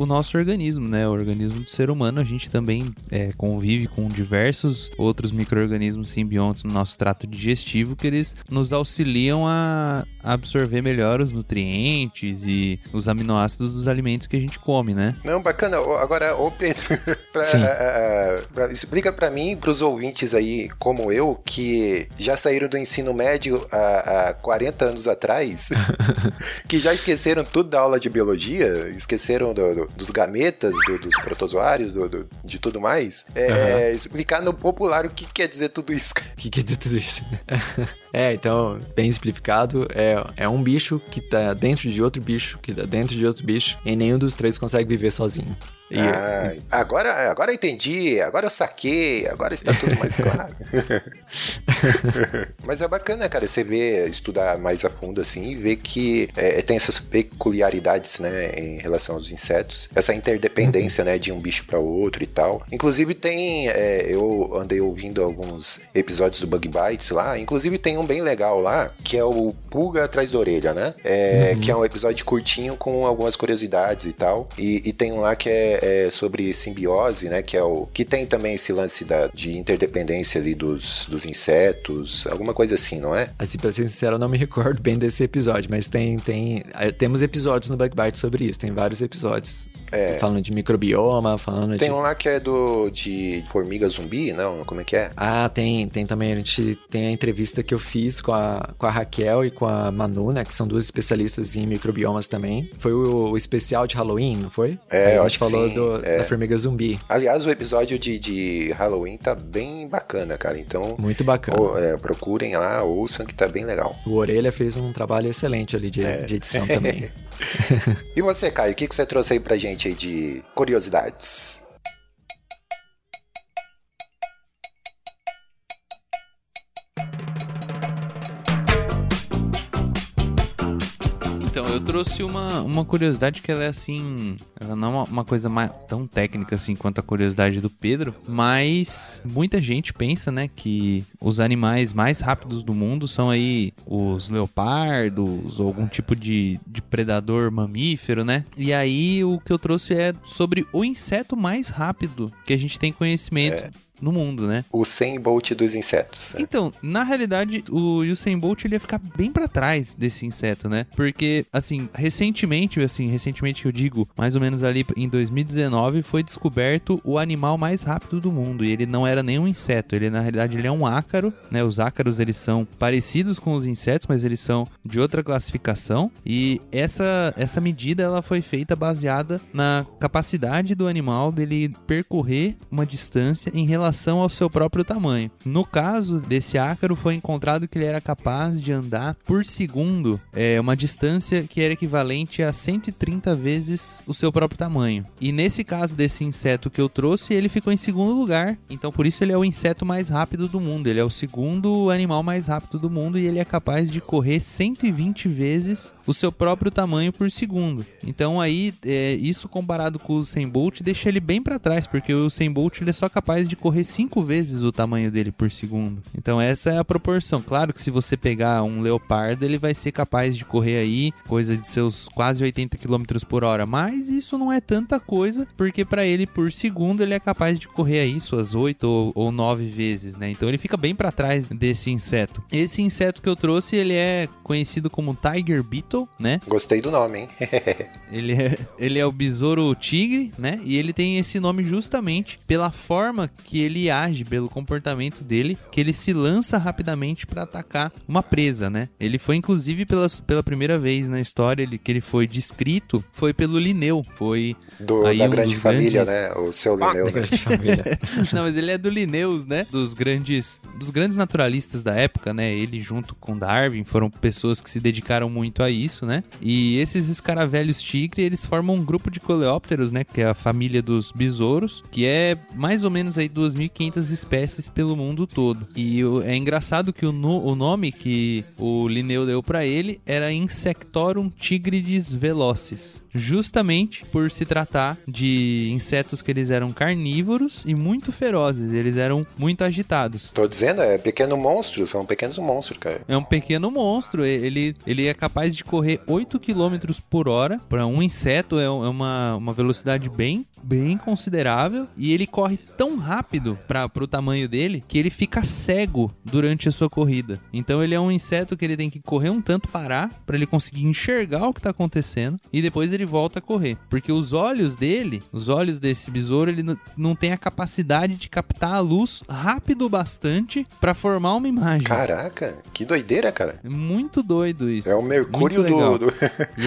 o nosso organismo, né? O organismo do ser humano, a gente também é, convive com diversos outros micro-organismos simbiontes no nosso trato digestivo que eles nos auxiliam a absorver melhor os nutrientes e os aminoácidos dos alimentos que a gente come, né? Não, bacana. Agora, ô Pedro, pra- ah, pra- explica pra mim pros ouvintes aí, como eu, que já saíram do ensino médio há, há 40 anos atrás, que já esqueceram tudo da aula de biologia, esqueceram do- do- dos gametas, do- dos protozoários, de tudo mais. É, Explicar no popular o que quer dizer tudo isso. cara. O que quer dizer tudo isso? é, então, bem simplificado, é, é um bicho que tá dentro de outro bicho, que tá dentro de outro bicho, e nenhum dos três consegue viver sozinho. E, Ah, agora, agora eu entendi, agora eu saquei, agora está tudo mais claro. Mas é bacana, cara, você ver, estudar mais a fundo assim e ver que é, tem essas peculiaridades, né, em relação aos insetos, essa interdependência, né, de um bicho para outro e tal. Inclusive tem, é, eu andei ouvindo alguns episódios do Bug Bites lá, inclusive tem um bem legal lá, que é o Pulga Atrás da Orelha, né? É, Que é um episódio curtinho com algumas curiosidades e tal. E, e tem um lá que é, é sobre simbiose, né? Que é o. Que tem também esse lance da, de interdependência ali dos, dos insetos, alguma coisa assim, não é? assim, pra ser sincero, eu não me recordo bem desse episódio, mas tem, tem, eh, temos episódios no Bug Bite sobre isso, tem vários episódios. Falando de microbioma, falando Tem de... um lá que é do de formiga zumbi, não? Como é que é? Ah, tem, tem também, a gente tem a entrevista que eu fiz com a, com a Raquel e com a Manu, né, que são duas especialistas em microbiomas também. Foi o, o especial de Halloween, não foi? É, eu a acho gente que falou sim, do- é. da formiga zumbi. Aliás, o episódio de, de Halloween tá bem bacana, cara. Então, Muito bacana. ô, é, procurem lá, ouçam que tá bem legal. O Orelha fez um trabalho excelente ali de, É. de edição também. E você, Caio, o que, que você trouxe aí pra gente aí de curiosidades. Trouxe uma, uma curiosidade que ela é assim. Ela não é uma, uma coisa mais, tão técnica assim quanto a curiosidade do Pedro, mas muita gente pensa, né, que os animais mais rápidos do mundo são aí os leopardos ou algum tipo de, de predador mamífero, né? E aí o que eu trouxe é sobre o inseto mais rápido que a gente tem conhecimento. É. No mundo, né? O 100 Bolt dos insetos. né? Então, na realidade, o Usain Bolt ele ia ficar bem pra trás desse inseto, né? Porque, assim, recentemente, assim, recentemente que eu digo, mais ou menos ali em 2019, foi descoberto o animal mais rápido do mundo. E ele não era nem um inseto, ele na realidade ele é um ácaro, né? Os ácaros eles são parecidos com os insetos, mas eles são de outra classificação. E essa essa medida ela foi feita baseada na capacidade do animal dele percorrer uma distância em relação ao seu próprio tamanho. No caso desse ácaro, foi encontrado que ele era capaz de andar por segundo é, uma distância que era equivalente a 130 vezes o seu próprio tamanho. E nesse caso desse inseto que eu trouxe, ele ficou em segundo lugar. Então por isso ele é o inseto mais rápido do mundo. Ele é o segundo animal mais rápido do mundo e ele é capaz de correr 120 vezes o seu próprio tamanho por segundo. Então aí é, isso comparado com o Usain Bolt deixa ele bem para trás, porque o Usain Bolt ele é só capaz de correr cinco vezes o tamanho dele por segundo. Então essa é a proporção. Claro que se você pegar um leopardo, ele vai ser capaz de correr aí coisa de seus quase 80 km por hora, mas isso não é tanta coisa, porque para ele por segundo ele é capaz de correr aí suas 8 ou, ou 9 vezes, né? Então ele fica bem para trás desse inseto. Esse inseto que eu trouxe, ele é conhecido como Tiger Beetle, né? Gostei do nome, hein? Ele é, ele é o besouro tigre, né? E ele tem esse nome justamente pela forma que ele age, pelo comportamento dele, que ele se lança rapidamente para atacar uma presa, né? Ele foi inclusive pela, pela primeira vez na história ele, que ele foi descrito, foi pelo Linneu, foi Do, Aí da um grande dos família, grandes- né? O seu Linneu, né? Grande família. Não, mas ele é do Linnaeus, né? Dos grandes, dos grandes naturalistas da época, né? Ele junto com Darwin foram pessoas que se dedicaram muito a isso, né? E esses escaravelhos tigre, eles formam um grupo de coleópteros, né? Que é a família dos besouros, que é mais ou menos aí 2.500 espécies pelo mundo todo. E é engraçado que o, no- o nome que o Linneu deu pra ele era Insectorum tigrides velocis. Justamente por se tratar de insetos que eles eram carnívoros e muito ferozes, eles eram muito agitados. Tô dizendo, é pequeno monstro, são pequenos monstros, cara. É um pequeno monstro, ele, ele é capaz de correr 8 km por hora. Para um inseto é é uma, uma velocidade bem, bem considerável. E ele corre tão rápido para o tamanho dele que ele fica cego durante a sua corrida. Então ele é um inseto que ele tem que correr um tanto, parar, para ele conseguir enxergar o que tá acontecendo. E depois ele volta a correr. Porque os olhos dele, os olhos desse besouro, ele não- não tem a capacidade de captar a luz rápido bastante para formar uma imagem. Caraca, que doideira, cara. É muito doido isso. É o mercúrio Legal. do, do-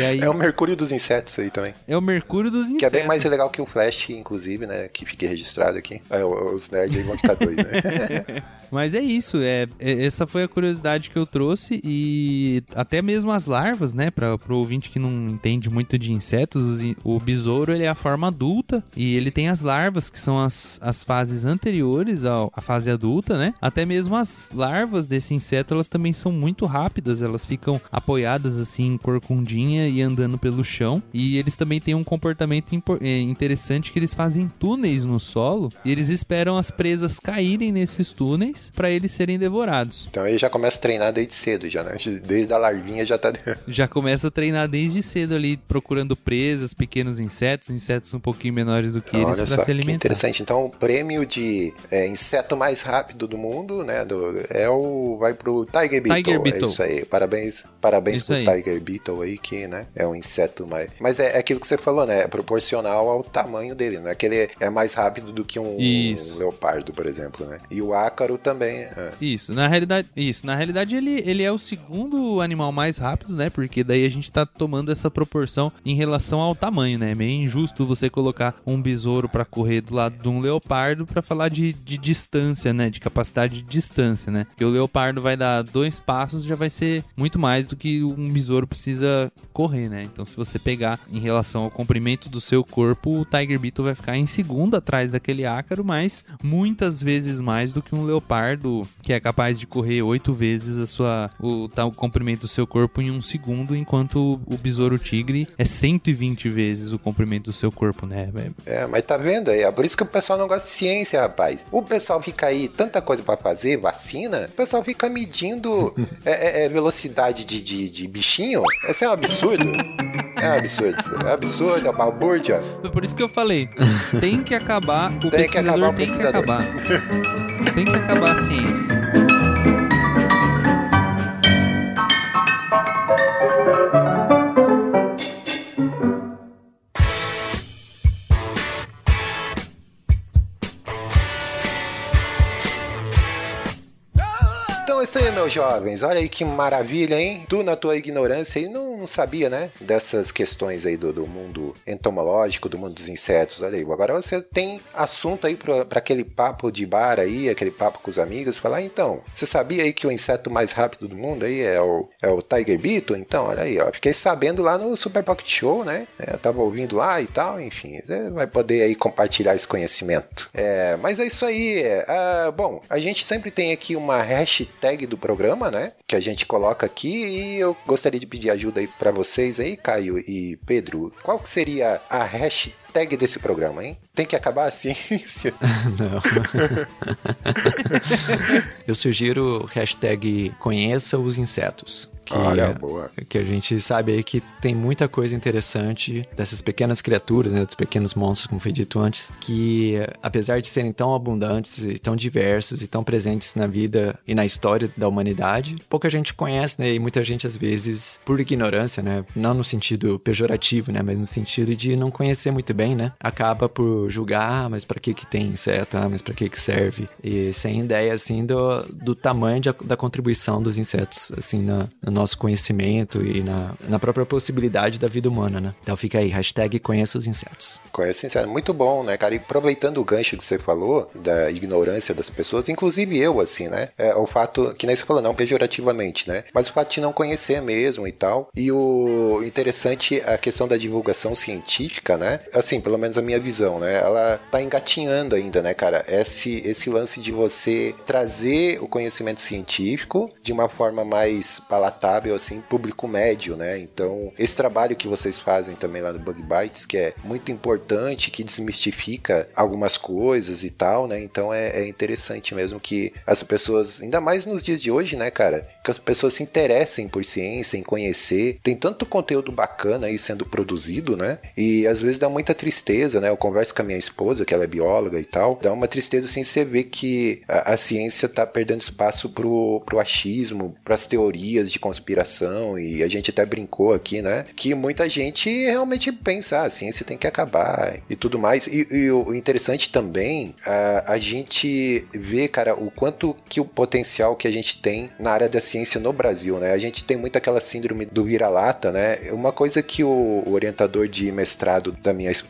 aí É o mercúrio dos insetos aí também. é o mercúrio dos insetos. Que é bem mais legal que o Flash, inclusive, né? Que fique registrado aqui. É, os nerds aí vão ficar doidos, né? Mas é isso, é, é- essa foi a curiosidade que eu trouxe e até mesmo as larvas, né, para pro ouvinte que não entende muito de insetos, os in- o besouro ele é a forma adulta e ele tem as larvas que são as, as fases anteriores ao- à fase adulta, né? Até mesmo as larvas desse inseto, elas também são muito rápidas, elas ficam apoiadas assim em corcundinha e andando pelo chão e eles também têm um comportamento eh, interessante que eles fazem túneis no solo e eles esperam as presas caírem nesses túneis para eles serem devorados. Então aí já começa a treinar desde cedo, já, né? Desde a larvinha já tá. Já começa a treinar desde cedo ali procurando presas, pequenos insetos, insetos um pouquinho menores do que eles para se alimentar. interessante. Então, o prêmio de é, inseto mais rápido do mundo, né? do- é o. Vai pro Tiger Beetle. Tiger Beetle. É isso aí. Parabéns, parabéns Isso pro aí. Tiger Beetle aí, que, né? É um inseto mais. Mas é, é aquilo que você falou, né? É proporcional ao tamanho dele, não é que ele é mais rápido do que um, um leopardo, por exemplo, né? E o ácaro também. é. Isso, na realidade, isso, na realidade ele, ele é o segundo animal mais rápido, né? Porque daí a gente tá tomando essa proporção em relação ao tamanho, né? É meio injusto você colocar um besouro pra correr do lado de um leopardo pra falar de, de distância, né? De capacidade de distância, né? Porque o leopardo vai dar dois passos já vai ser muito mais do que um besouro precisa correr, né? Então se você pegar em relação ao comprimento do seu corpo, o Tiger Beetle vai ficar em segundo atrás daquele ácaro, mas muitas vezes mais do que um leopardo que é capaz de correr oito vezes a sua, o, tá, o comprimento do seu corpo em um segundo, enquanto o besouro tigre é 120 vezes o comprimento do seu corpo, né? É- É, mas tá vendo aí? É por isso que o pessoal não gosta de ciência, rapaz. O pessoal fica aí, tanta coisa pra fazer, vacina, o pessoal fica medindo é, é, é, velocidade de, de, de bichinho. Esse é um absurdo. É um absurdo. É um absurdo, é uma balbúrdia. Foi por isso que eu falei, tem que acabar, o Tem que acabar pesquisador o tem que pesquisador. acabar. Tem que acabar a ciência. Jovens. Olha aí que maravilha, hein? Tu, na tua ignorância, aí não sabia, né? Dessas questões aí do, do mundo entomológico, do mundo dos insetos. Olha aí. Agora você tem assunto aí pra aquele papo de bar aí, aquele papo com os amigos. Falar, então, você sabia aí que o inseto mais rápido do mundo aí é o, é o Tiger Beetle? Então, olha aí, ó. Fiquei sabendo lá no Super Pocket Show, né? É, eu tava ouvindo lá e tal, enfim. Você vai poder aí compartilhar esse conhecimento. É, mas é isso aí. é, ah, bom, a gente sempre tem aqui uma hashtag do programa, né? Que a gente coloca aqui e eu gostaria de pedir ajuda aí pra vocês aí, Caio e Pedro. Qual que seria a hashtag desse programa, hein? Tem que acabar a ciência. Não. Eu sugiro hashtag conheça os insetos. Que, Olha, boa. que a gente sabe aí que tem muita coisa interessante dessas pequenas criaturas, né, dos pequenos monstros, como foi dito antes, que apesar de serem tão abundantes e tão diversos e tão presentes na vida e na história da humanidade, pouca gente conhece, né, e muita gente às vezes por ignorância, né, não no sentido pejorativo, né, mas no sentido de não conhecer muito bem, né, acaba por julgar, ah, mas para que que tem inseto, ah, mas para que que serve, e sem ideia assim do, do tamanho de- da contribuição dos insetos assim na, no nosso conhecimento e na, na própria possibilidade da vida humana, né? Então fica aí, hashtag conheça os insetos. Conheço sincero, muito bom, né, cara? E aproveitando o gancho que você falou, da ignorância das pessoas, inclusive eu, assim, né? É, o fato, que nem você falou, não pejorativamente, né? Mas o fato de não conhecer mesmo e tal. E o interessante, a questão da divulgação científica, né? Assim, pelo menos a minha visão, né? Ela tá engatinhando ainda, né, cara? Esse, esse lance de você trazer o conhecimento científico de uma forma mais palatável, assim, público médio, né? Então, esse trabalho que vocês fazem também lá no Bug Bites, que é muito importante, que desmistifica algumas coisas e tal, né? Então é, é interessante mesmo que as pessoas, ainda mais nos dias de hoje, né, cara? Que as pessoas se interessem por ciência, em conhecer. Tem tanto conteúdo bacana aí sendo produzido, né? E às vezes dá muita tristeza, né? Eu converso com a minha esposa, que ela é bióloga e tal. Dá uma tristeza assim você ver que a, a ciência tá perdendo espaço pro, pro achismo, pras teorias de conspiração. E a gente até brincou aqui, né? Que muita gente realmente pensa, ah, a ciência tem que acabar e tudo mais. E, e o interessante também, a, a gente vê, cara, o quanto que o potencial que a gente tem na área da ciência no Brasil, né? A gente tem muito aquela síndrome do vira-lata, né? Uma coisa que o, o orientador de mestrado da minha esposa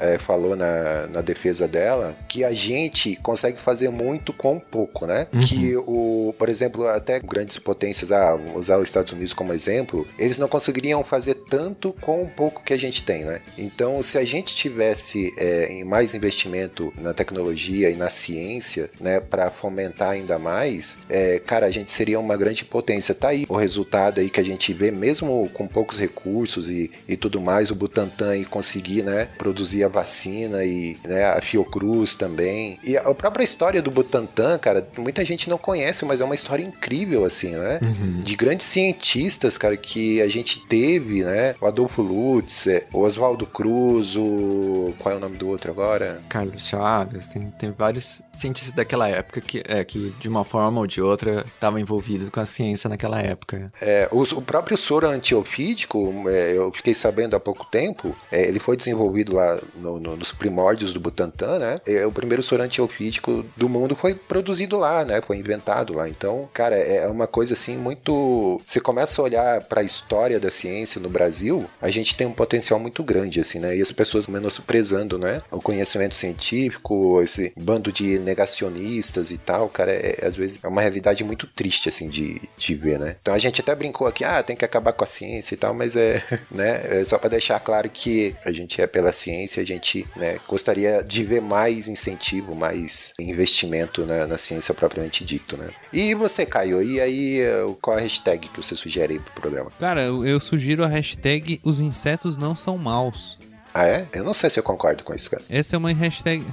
eh, falou na, na defesa dela, que a gente consegue fazer muito com pouco, né? Que o, por exemplo, até grandes potências, ah, usar os Estados Unidos como exemplo, eles não conseguiriam fazer tanto com o pouco que a gente tem, né? Então, se a gente tivesse em mais investimento na tecnologia e na ciência, né, para fomentar ainda mais, eh, cara, a gente seria uma grande potência. Tá aí o resultado aí que a gente vê, mesmo com poucos recursos e, e tudo mais, o Butantan aí conseguir, né, produzir a vacina e né, a Fiocruz também. E a própria história do Butantan, cara, muita gente não conhece, mas é uma história incrível, assim, né? De grandes cientistas, cara, que a gente teve, né? O Adolfo Lutz, o Oswaldo Cruz, o. Qual é o nome do outro agora? Carlos Chagas, tem, tem vários cientistas daquela época que, é, que de uma forma ou de outra estavam envolvidos com a ciência naquela época. É, o, o próprio soro antiofídico, é, eu fiquei sabendo há pouco tempo, é, ele foi desenvolvido lá no- no- nos primórdios do Butantan, né? É, o primeiro soro antiofídico do mundo foi produzido lá, né? Foi inventado lá. Então, cara, é uma coisa assim muito. Você começa a olhar para a história da ciência no Brasil, a gente tem um potencial muito grande, assim, né? E as pessoas menosprezando, né? O conhecimento científico, esse bando de negacionistas e tal, cara, é, às vezes é uma realidade muito triste, assim, de, de ver, né? Então a gente até brincou aqui, ah, tem que acabar com a ciência e tal, mas é, né? É só para deixar claro que a gente é pela ciência, a gente, né, gostaria de ver mais incentivo, mais investimento na, na ciência propriamente dito, né? E você, Caio, e aí eh, qual a hashtag que você sugere aí pro programa? Cara, eu, sugiro a hashtag Os insetos não são maus. Ah, é? Eu não sei se eu concordo com isso, cara. Essa é uma hashtag.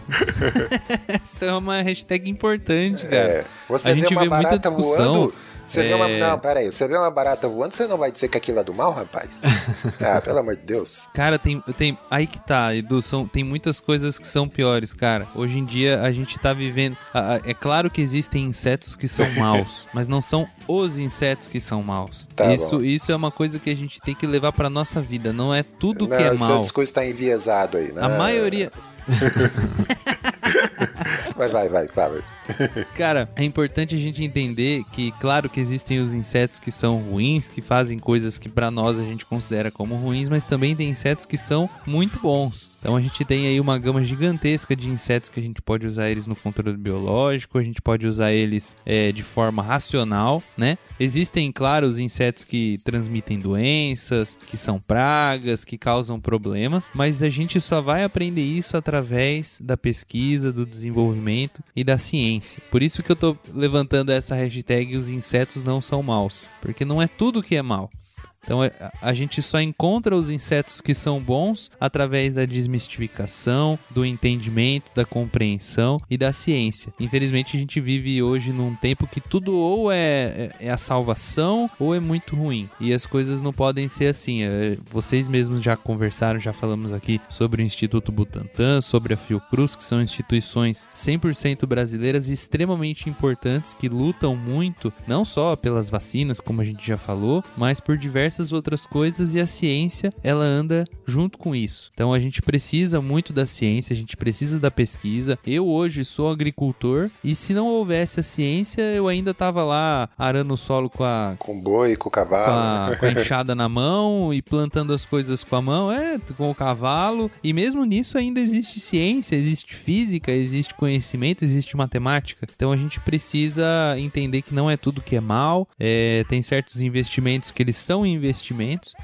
Essa é uma hashtag importante, cara. É, você A vê gente uma vê muita discussão, voando. Você vê uma. é- Não, pera aí. Você vê uma barata voando, você não vai dizer que aquilo é do mal, rapaz? ah, pelo amor de Deus. Cara, tem, tem. Aí que tá, Edu, são, tem muitas coisas que são piores, cara. Hoje em dia a gente tá vivendo. a- a- é claro que existem insetos que são maus, mas não são os insetos que são maus. Tá isso, bom. isso é uma coisa que a gente tem que levar pra nossa vida. Não é tudo não, que é seu mal. discurso tá enviesado aí, né? A maioria. Vai, vai, vai, fala. Cara, é importante a gente entender que, claro que existem os insetos que são ruins, que fazem coisas que pra nós a gente considera como ruins, mas também tem insetos que são muito bons. Então a gente tem aí uma gama gigantesca de insetos que a gente pode usar eles no controle biológico, a gente pode usar eles é, de forma racional, né? Existem, claro, os insetos que transmitem doenças, que são pragas, que causam problemas, mas a gente só vai aprender isso através da pesquisa, do desenvolvimento e da ciência. Por isso que eu tô levantando essa hashtag os insetos não são maus, porque não é tudo que é mal. Então é- a gente só encontra os insetos que são bons através da desmistificação, do entendimento, da compreensão e da ciência. Infelizmente a gente vive hoje num tempo que tudo ou é, é- é a salvação ou é muito ruim. E as coisas não podem ser assim. É, Vocês mesmos já conversaram, já falamos aqui sobre o Instituto Butantan, sobre a Fiocruz, que são instituições 100% brasileiras e extremamente importantes que lutam muito, não só pelas vacinas, como a gente já falou, mas por diversas outras coisas e a ciência, ela anda junto com isso. Então a gente precisa muito da ciência, a gente precisa da pesquisa. Eu hoje sou agricultor e se não houvesse a ciência, eu ainda tava lá arando o solo com a Com boi, com com cavalo. a, com a enxada na mão e plantando as coisas com a mão, é, com o cavalo. E mesmo nisso ainda existe ciência, existe física, existe conhecimento, existe matemática. Então a gente precisa entender que não é tudo que é mal, é, tem certos investimentos que eles são investimentos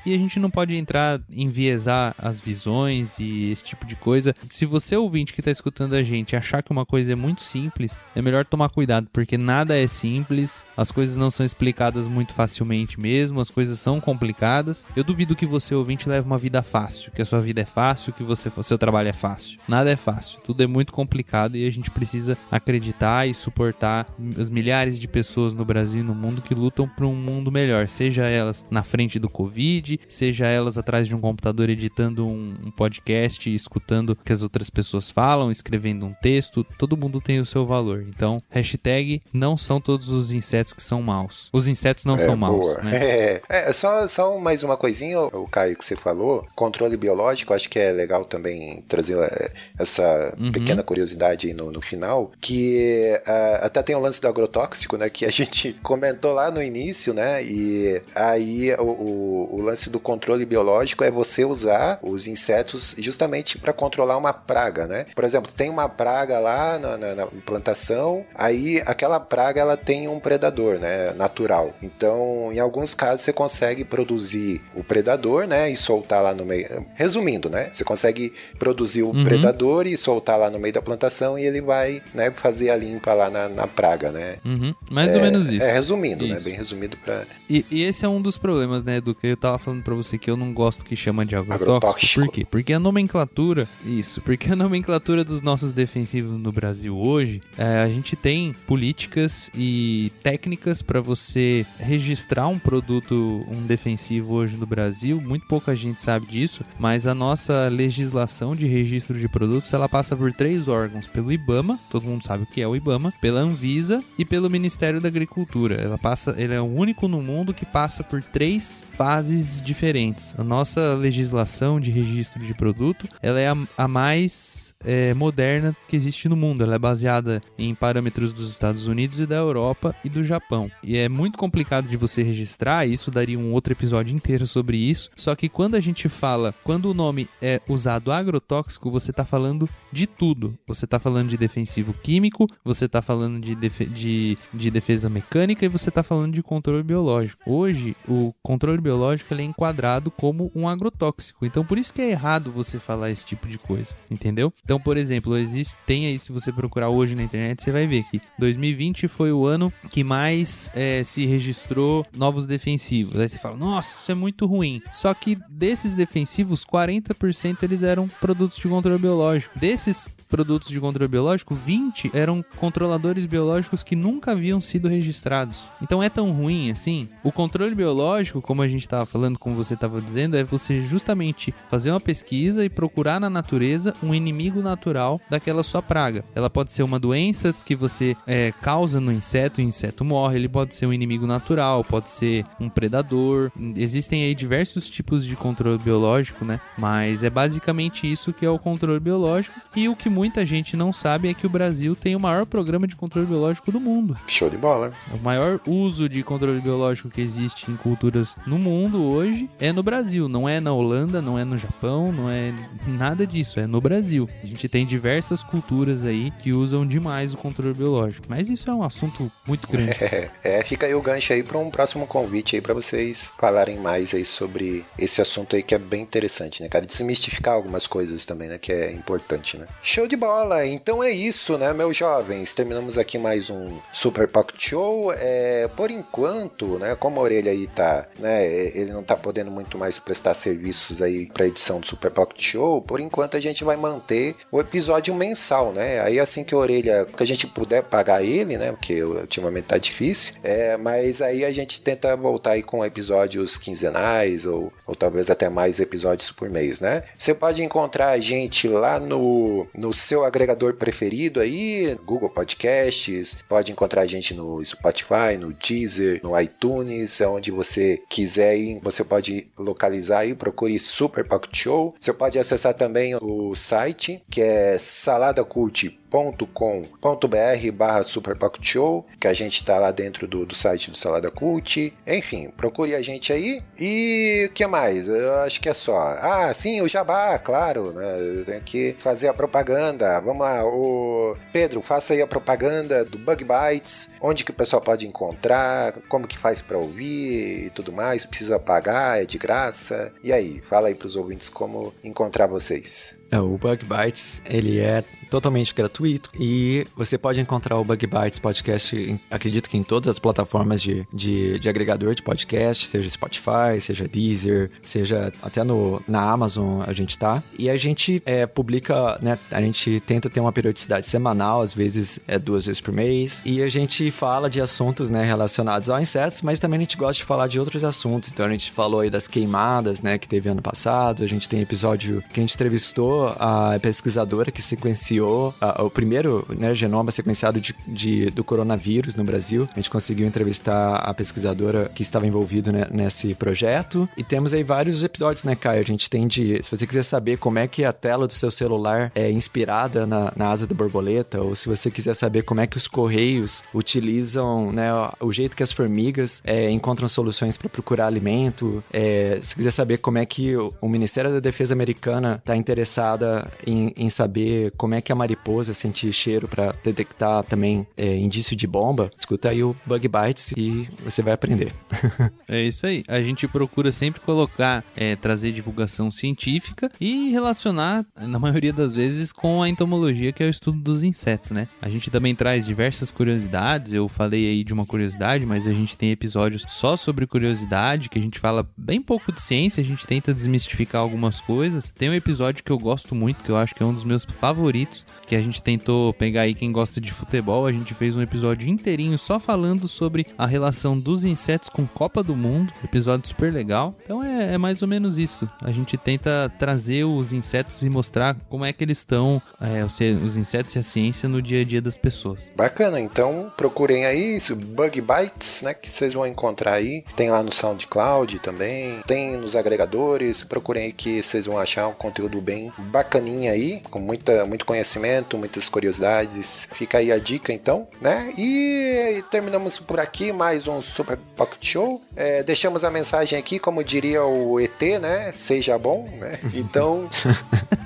e a gente não pode entrar enviesar as visões e esse tipo de coisa. Se você ouvinte que está escutando a gente achar que uma coisa é muito simples, é melhor tomar cuidado, porque nada é simples, as coisas não são explicadas muito facilmente mesmo, as coisas são complicadas. Eu duvido que você ouvinte leve uma vida fácil, que a sua vida é fácil, que você seu trabalho é fácil. Nada é fácil, tudo é muito complicado e a gente precisa acreditar e suportar as milhares de pessoas no Brasil e no mundo que lutam por um mundo melhor, seja elas na frente do Covid, seja elas atrás de um computador editando um, um podcast, escutando o que as outras pessoas falam, escrevendo um texto, todo mundo tem o seu valor. Então, hashtag não são todos os insetos que são maus. Os insetos não É, são maus, boa. né? É, é, só, só mais uma coisinha, o Caio, que você falou. Controle biológico, acho que é legal também trazer é, essa Uhum. pequena curiosidade aí no, no final. Que ah, até tem o lance do agrotóxico, né? Que a gente comentou lá no início, né? E aí o, o- o lance do controle biológico é você usar os insetos justamente para controlar uma praga, né? Por exemplo, tem uma praga lá na, na- na plantação, aí aquela praga ela tem um predador, né? Natural. Então, em alguns casos, você consegue produzir o predador, né? E soltar lá no meio. Resumindo, né? Você consegue produzir o Uhum. predador e soltar lá no meio da plantação e ele vai, né? Fazer a limpa lá na, na praga, né? Uhum, mais ou menos isso. É, resumindo, né? Isso. Bem resumido para E, e esse é um dos problemas, né, do que eu tava falando pra você que eu não gosto que chama de agrotóxico. Por quê? Porque a nomenclatura, isso, porque a nomenclatura dos nossos defensivos no Brasil hoje, é, a gente tem políticas e técnicas pra você registrar um produto, um defensivo hoje no Brasil. Muito pouca gente sabe disso, mas a nossa legislação de registro de produtos, ela passa por três órgãos, pelo IBAMA, todo mundo sabe o que é o IBAMA, pela Anvisa e pelo Ministério da Agricultura. Ela passa, ele é o único no mundo que passa por três fases diferentes. A nossa legislação de registro de produto, ela é a, a mais é, moderna que existe no mundo. Ela é baseada em parâmetros dos Estados Unidos e da Europa e do Japão. E é muito complicado de você registrar, isso daria um outro episódio inteiro sobre isso. Só que quando a gente fala, quando o nome é usado agrotóxico, você está falando de tudo. Você está falando de defensivo químico, você está falando de, defe- de, de defesa mecânica e você está falando de controle biológico. Hoje, o controle biológico ele é enquadrado como um agrotóxico. Então, por isso que é errado você falar esse tipo de coisa, entendeu? Então, por exemplo, existe, tem aí, se você procurar hoje na internet, você vai ver que 2020 foi o ano que mais eh, se registrou novos defensivos. Aí você fala, nossa, isso é muito ruim. Só que desses defensivos, 40% eles eram produtos de controle biológico. Desses produtos de controle biológico, 20 eram controladores biológicos que nunca haviam sido registrados. Então é tão ruim assim? O controle biológico, como a gente estava falando, como você estava dizendo, é você justamente fazer uma pesquisa e procurar na natureza um inimigo natural daquela sua praga. Ela pode ser uma doença que você é, causa no inseto, o inseto morre, ele pode ser um inimigo natural, pode ser um predador. Existem aí diversos tipos de controle biológico, né? Mas é basicamente isso que é o controle biológico. E o que muita gente não sabe é que o Brasil tem o maior programa de controle biológico do mundo. Show de bola. O maior uso de controle biológico que existe em culturas no mundo hoje é no Brasil. Não é na Holanda, não é no Japão, não é nada disso. É no Brasil. A gente tem diversas culturas aí que usam demais o controle biológico. Mas isso é um assunto muito grande. É, é, fica aí o gancho aí para um próximo convite aí para vocês falarem mais aí sobre esse assunto aí que é bem interessante, né, cara? Desmistificar algumas coisas também, né, que é importante, né? Show de bola! Então é isso, né, meus jovens? Terminamos aqui mais um Super Pocket Show. É, por enquanto, né, como a orelha aí tá, né, ele não tá podendo muito mais prestar serviços aí pra edição do Super Pocket Show, por enquanto a gente vai manter o episódio mensal, né? Aí assim que a orelha, que a gente puder pagar ele, né, porque ultimamente tá difícil, é, mas aí a gente tenta voltar aí com episódios quinzenais ou, ou talvez até mais episódios por mês, né? Você pode encontrar a gente lá no, no seu agregador preferido aí, Google Podcasts, pode encontrar a gente no Spotify, no Deezer, no iTunes, onde você quiser você pode localizar aí, procure Super Pocket Show. Você pode acessar também o site, que é saladacult com.br barra Super Pocket Show, que a gente tá lá dentro do, do site do Salada Cult. Enfim, procure a gente aí. E o que mais? Eu acho que é só. Ah, sim, o Jabá, claro, né? Tenho que fazer a propaganda. Vamos lá, o Pedro, faça aí a propaganda do Bug Bites, onde que o pessoal pode encontrar, como que faz para ouvir e tudo mais. Precisa pagar, é de graça. E aí, fala aí pros ouvintes como encontrar vocês. É, o Bug Bites, ele é totalmente gratuito e você pode encontrar o Bug Bites Podcast, acredito que em todas as plataformas de, de, de agregador de podcast, seja Spotify, seja Deezer, seja até no, na Amazon a gente tá. E a gente é, publica, né, a gente tenta ter uma periodicidade semanal, às vezes é duas vezes por mês, e a gente fala de assuntos, né, relacionados a insetos, mas também a gente gosta de falar de outros assuntos. Então a gente falou aí das queimadas, né, que teve ano passado, a gente tem episódio que a gente entrevistou a pesquisadora que sequenciou a- o primeiro né, genoma sequenciado de, de- do coronavírus no Brasil. A gente conseguiu entrevistar a pesquisadora que estava envolvida né, nesse projeto. E temos aí vários episódios, né, Caio? A gente tem de. Se você quiser saber como é que a tela do seu celular é inspirada na, na asa da borboleta, ou se você quiser saber como é que os correios utilizam né, o jeito que as formigas é, encontram soluções para procurar alimento, é, se quiser saber como é que o, o Ministério da Defesa americana está interessado interessada em, em saber como é que a mariposa sente cheiro para detectar também é, indício de bomba, escuta aí o Bug Bites e você vai aprender. É isso aí. A gente procura sempre colocar, é, trazer divulgação científica e relacionar, na maioria das vezes, com a entomologia, que é o estudo dos insetos, né? A gente também traz diversas curiosidades. Eu falei aí de uma curiosidade, mas a gente tem episódios só sobre curiosidade, que a gente fala bem pouco de ciência, a gente tenta desmistificar algumas coisas. Tem um episódio que eu gosto muito, que eu acho que é um dos meus favoritos, que a gente tentou pegar aí quem gosta de futebol. A gente fez um episódio inteirinho só falando sobre a relação dos insetos com Copa do Mundo. Episódio super legal. Então é, é mais ou menos isso. A gente tenta trazer os insetos e mostrar como é que eles estão, é, os, os insetos e a ciência no dia a dia das pessoas. Bacana, então procurem aí isso, Bug Bites, né? Que vocês vão encontrar aí. Tem lá no SoundCloud também, tem nos agregadores. Procurem aí que vocês vão achar um conteúdo bem bacaninha aí, com muita, muito conhecimento, muitas curiosidades. Fica aí a dica então, né? E terminamos por aqui mais um Super Pocket Show. É, deixamos a mensagem aqui, como diria o ET, né? Seja bom, né? Então,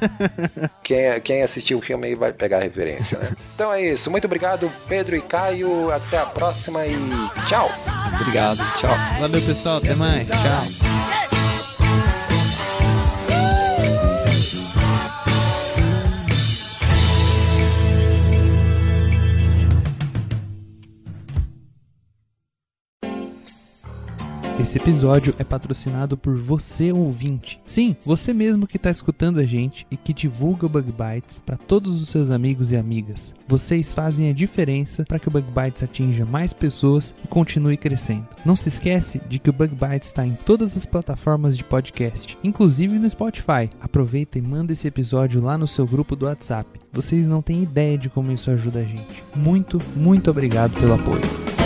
quem, quem assistiu o filme aí vai pegar a referência, né? Então é isso. Muito obrigado, Pedro e Caio. Até a próxima e tchau! Obrigado, tchau. Valeu, pessoal. Até mais. Tchau. Esse episódio é patrocinado por você ouvinte. Sim, você mesmo que está escutando a gente e que divulga o Bug Bites para todos os seus amigos e amigas. Vocês fazem a diferença para que o Bug Bites atinja mais pessoas e continue crescendo. Não se esquece de que o Bug Bites está em todas as plataformas de podcast, inclusive no Spotify. Aproveita e manda esse episódio lá no seu grupo do WhatsApp. Vocês não têm ideia de como isso ajuda a gente. Muito, muito obrigado pelo apoio.